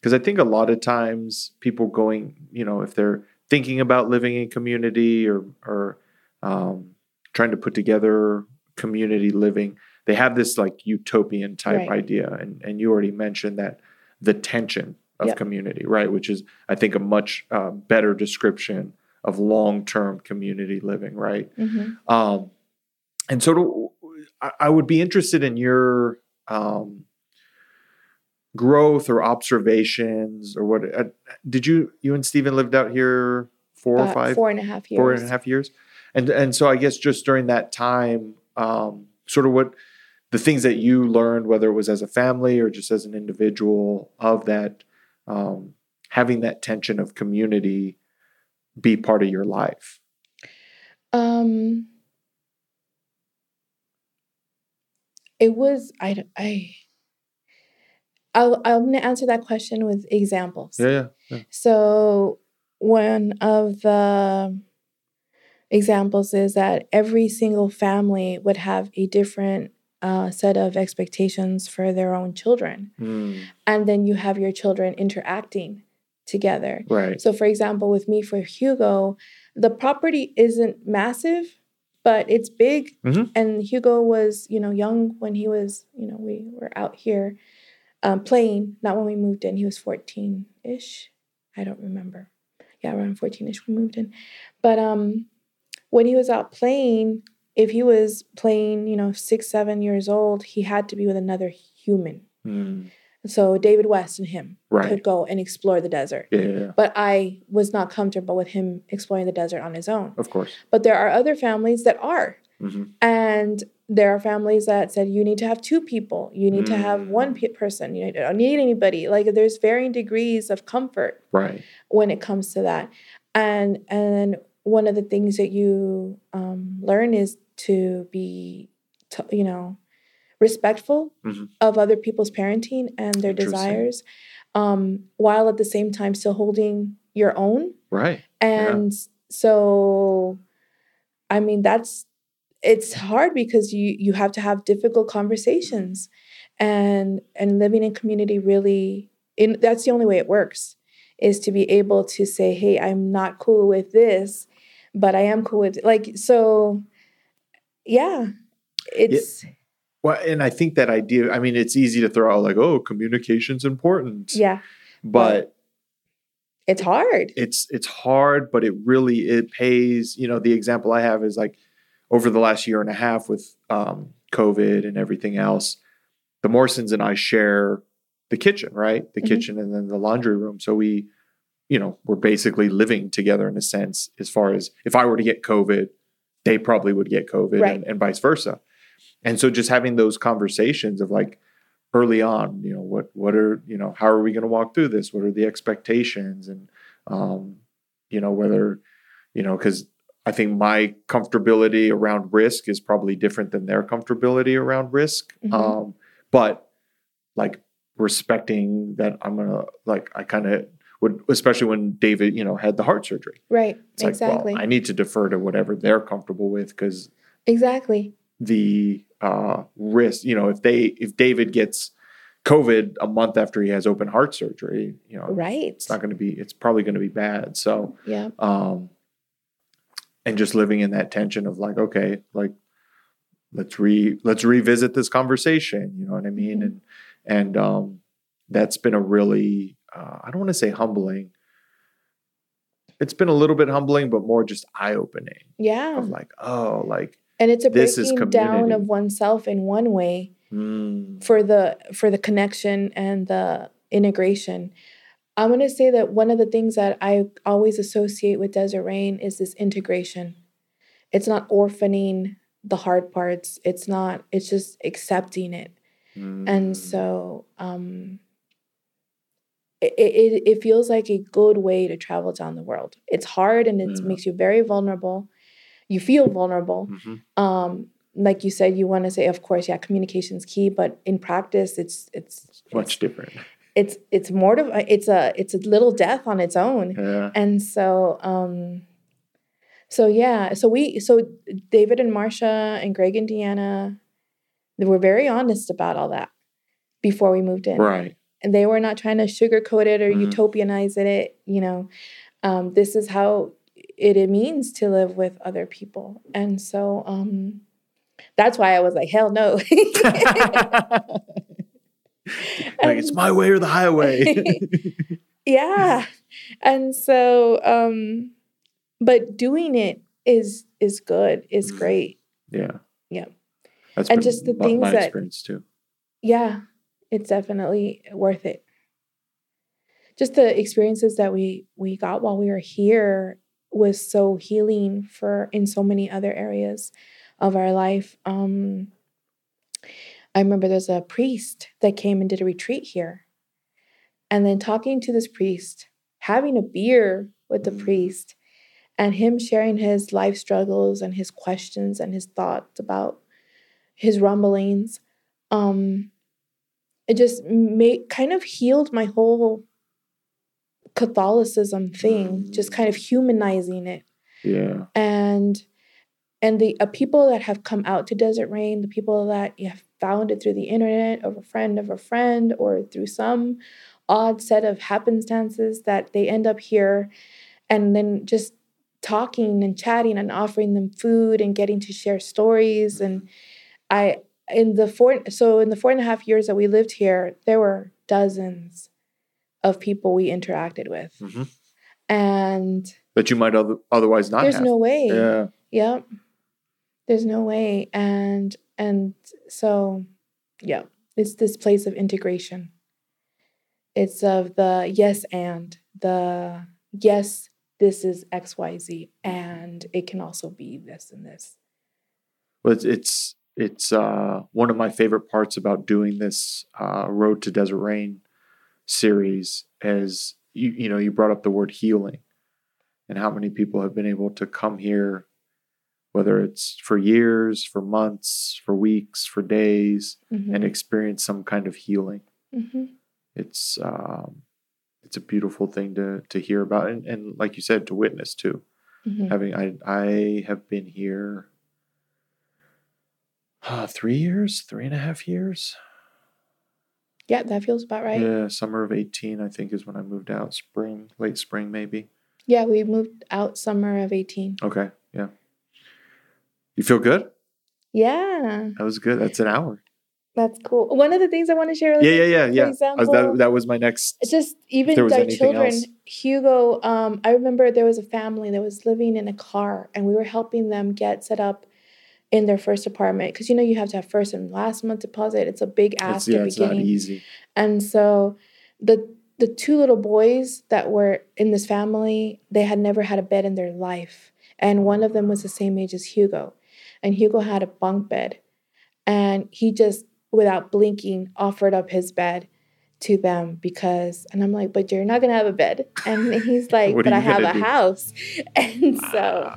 Speaker 1: because I think a lot of times people going, you know, if they're thinking about living in community or or um, trying to put together community living, they have this like utopian type
Speaker 2: Right.
Speaker 1: idea, and and you already mentioned that the tension of
Speaker 2: Yep.
Speaker 1: community, right? Which is I think a much uh, better description of long term community living, right?
Speaker 2: mhm.
Speaker 1: Um, and so to, I, I would be interested in your um, growth or observations or what uh, did you you and Stephen lived out here four or five
Speaker 2: four and a half years.
Speaker 1: four and a half years and and so I guess just during that time um, sort of what the things that you learned whether it was as a family or just as an individual of that um, having that tension of community be part of your life
Speaker 2: Um, it was I I. I'll I'm gonna answer that question with examples.
Speaker 1: yeah yeah, yeah.
Speaker 2: So one of the examples is that every single family would have a different uh, set of expectations for their own children,
Speaker 1: Mm,
Speaker 2: and then you have your children interacting together.
Speaker 1: right
Speaker 2: So, for example, with me for Hugo, the property isn't massive, but it's big.
Speaker 1: Mhm.
Speaker 2: And Hugo was, you know, young when he was, you know, we were out here um, playing. Not when we moved in. He was fourteen ish. I don't remember. Yeah, around fourteen ish we moved in. But um, when he was out playing, if he was playing, you know, six, seven years old, he had to be with another human.
Speaker 1: Mm,
Speaker 2: So David West and him
Speaker 1: right
Speaker 2: could go and explore the desert
Speaker 1: yeah,
Speaker 2: but I was not comfortable with him exploring the desert on his own.
Speaker 1: of course
Speaker 2: But there are other families that are.
Speaker 1: hmm
Speaker 2: And there are families that said you need to have two people, you need to have one
Speaker 1: Mm.
Speaker 2: pe- person, you don't need anybody. Like there's varying degrees of comfort
Speaker 1: right
Speaker 2: when it comes to that. And and one of the things that you um, learn is to be, t- you know, respectful
Speaker 1: Mhm.
Speaker 2: of other people's parenting and their desires, um, while at the same time still holding your own.
Speaker 1: right Yeah.
Speaker 2: And so, I mean, that's it's hard because you you have to have difficult conversations, and and living in community really, in that's the only way it works, is to be able to say, hey, I'm not cool with this, but I am cool with like so. Yeah, it's
Speaker 1: well and i think that idea i mean it's easy to throw out like oh communication's important
Speaker 2: yeah,
Speaker 1: but
Speaker 2: it's hard.
Speaker 1: it's it's hard but it really it pays you know the example i have is like over the last year and a half with um, covid and everything else the morrisons and i share the kitchen right? The
Speaker 2: Mhm.
Speaker 1: kitchen and then the laundry room. So we you know we're basically living together in a sense as far as if i were to get covid they probably would get covid
Speaker 2: Right.
Speaker 1: and, and vice versa. And so just having those conversations of like early on you know what what are you know how are we going to walk through this? What are the expectations? And um you know whether you know because i think my comfortability around risk is probably different than their comfortability around risk
Speaker 2: Mhm.
Speaker 1: um but like respecting that i'm gonna like i kind of would especially when david you know had the heart surgery
Speaker 2: Right.
Speaker 1: it's like
Speaker 2: exactly.
Speaker 1: well i need to defer to whatever they're comfortable with because
Speaker 2: exactly.
Speaker 1: the uh, risk. You know, if they if David gets COVID a month after he has open heart surgery, you know,
Speaker 2: Right.
Speaker 1: it's not going to be. It's probably going to be bad. So,
Speaker 2: yeah.
Speaker 1: um, and just living in that tension of like, okay, like let's re let's revisit this conversation. You know what I mean?
Speaker 2: Mhm.
Speaker 1: And and um, that's been a really uh, I don't want to say humbling. It's been a little bit humbling, but more just eye opening
Speaker 2: Yeah.
Speaker 1: of like, oh, like
Speaker 2: And it's a
Speaker 1: This is
Speaker 2: breaking down of oneself in one way,
Speaker 1: Mm.
Speaker 2: for the for the connection and the integration. I'm going to say that one of the things that I always associate with Desert Rain is this integration. It's not orphaning the hard parts. It's not. It's just accepting it. And
Speaker 1: Mm.
Speaker 2: so um, it, it it feels like a good way to travel down the world. It's hard and it
Speaker 1: Yeah.
Speaker 2: makes you very vulnerable. You feel vulnerable.
Speaker 1: Mhm.
Speaker 2: Um, like you said, you want to say, of course, yeah, communication is key, but in practice, it's it's
Speaker 1: much different.
Speaker 2: It's it's more of it's a it's a little death on its own
Speaker 1: Yeah.
Speaker 2: and so um so yeah so we so david and Marcia and greg and deanna they were very honest about all that before we moved in
Speaker 1: Right.
Speaker 2: and they were not trying to sugarcoat it or
Speaker 1: Mhm.
Speaker 2: utopianize it you know um, this is how it, it means to live with other people and so um that's why i was like hell no
Speaker 1: like it's my way or the highway.
Speaker 2: yeah and so um but doing it is is good is
Speaker 1: Mhm.
Speaker 2: great
Speaker 1: yeah.
Speaker 2: Yeah.
Speaker 1: That's
Speaker 2: And just the things
Speaker 1: my
Speaker 2: that-
Speaker 1: experience too.
Speaker 2: yeah it's definitely worth it just the experiences that we we got while we were here was so healing for in so many other areas of our life um i remember there's a priest that came and did a retreat here and then talking to this priest having a beer with the
Speaker 1: Mm.
Speaker 2: priest and him sharing his life struggles and his questions and his thoughts about his rumblings um it just made kind of healed my whole catholicism thing just kind of humanizing it
Speaker 1: Yeah.
Speaker 2: and and the uh, people that have come out to desert rain the people that you have found it through the internet of a friend of a friend or through some odd set of happenstances that they end up here and then just talking and chatting and offering them food and getting to share stories and i in the four so in the four and a half years that we lived here there were dozens of people we interacted with
Speaker 1: Mhm.
Speaker 2: and
Speaker 1: That you might other, otherwise not
Speaker 2: there's
Speaker 1: have.
Speaker 2: no way
Speaker 1: Yeah.
Speaker 2: Yep. There's no way. And and so yeah, it's this place of integration. It's of the yes and the yes, this is XYZ, and it can also be this and this.
Speaker 1: But it's it's, it's uh, one of my favorite parts about doing this uh, Road to Desert Rain series as you you know you brought up the word healing and how many people have been able to come here whether it's for years for months for weeks for days
Speaker 2: Mhm.
Speaker 1: and experience some kind of healing
Speaker 2: Mhm.
Speaker 1: it's um, it's a beautiful thing to to hear about and, and like you said to witness too
Speaker 2: Mhm.
Speaker 1: having I I have been here uh, three years, three and a half years.
Speaker 2: Yeah, that feels about right. Yeah.
Speaker 1: Summer of eighteen, I think, is when I moved out. Spring, late spring, maybe.
Speaker 2: Yeah, we moved out summer of 18.
Speaker 1: Okay. You feel good?
Speaker 2: Yeah,
Speaker 1: That was good. That's an hour.
Speaker 2: that's cool. One of the things I want to share with
Speaker 1: Yeah, yeah, yeah, yeah. I was- that that was my next.
Speaker 2: It's just even our children
Speaker 1: else.
Speaker 2: hugo um, i remember there was a family that was living in a car and we were helping them get set up in their first apartment because you know you have to have first and last month deposit it's a big
Speaker 1: It's,
Speaker 2: ask
Speaker 1: yeah,
Speaker 2: at the
Speaker 1: it's not
Speaker 2: beginning
Speaker 1: easy.
Speaker 2: and so the the two little boys that were in this family they had never had a bed in their life and one of them was the same age as hugo and hugo had a bunk bed and he just without blinking offered up his bed to them because and i'm like but you're not gonna have a bed. And he's like but i have a
Speaker 1: do?"
Speaker 2: house. And so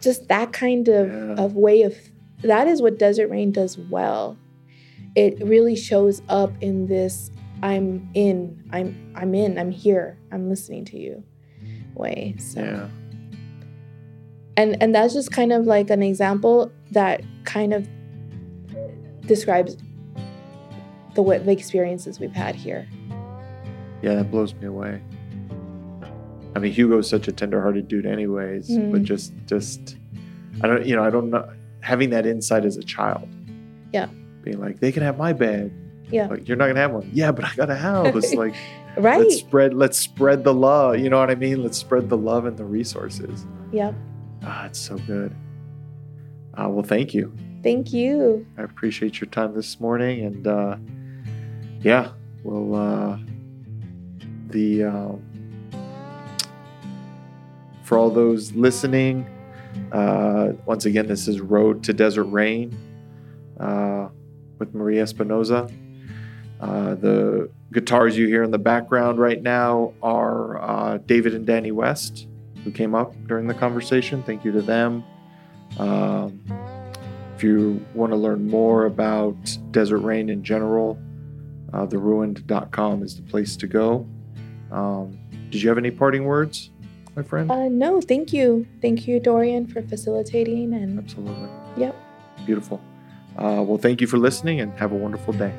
Speaker 2: just that kind of,
Speaker 1: Yeah.
Speaker 2: of way of that is what desert rain does well. It really shows up in this i'm in i'm i'm in i'm here i'm listening to you way so.
Speaker 1: Yeah,
Speaker 2: and and that's just kind of like an example that kind of describes the way the experiences we've had here
Speaker 1: yeah, that blows me away. I mean, Hugo's such a tender-hearted dude, anyways. But
Speaker 2: Mhm.
Speaker 1: just, just, I don't, you know, I don't know. Having that insight as a child.
Speaker 2: Yeah.
Speaker 1: Being like, they can have my bed.
Speaker 2: yeah
Speaker 1: Like, you're not gonna have one. Yeah, but I got a house. like,
Speaker 2: right
Speaker 1: let's spread, let's spread the love. You know what I mean? Let's spread the love and the resources.
Speaker 2: yep
Speaker 1: Ah, it's so good. Uh, well, thank you.
Speaker 2: Thank you.
Speaker 1: I appreciate your time this morning, and uh, yeah, well, uh, the um, for all those listening, uh, once again, this is Road to Desert Rain uh, with Maria Espinoza. Uh, the guitars you hear in the background right now are uh, David and Danny West, who came up during the conversation. Thank you to them. Um, if you want to learn more about Desert Rain in general, uh, theruined.com is the place to go. Um, did you have any parting words, my friend?
Speaker 2: Uh, no, thank you. Thank you, Dorian, for facilitating. And
Speaker 1: Absolutely.
Speaker 2: Yep.
Speaker 1: Beautiful. Uh, well, thank you for listening and have a wonderful day.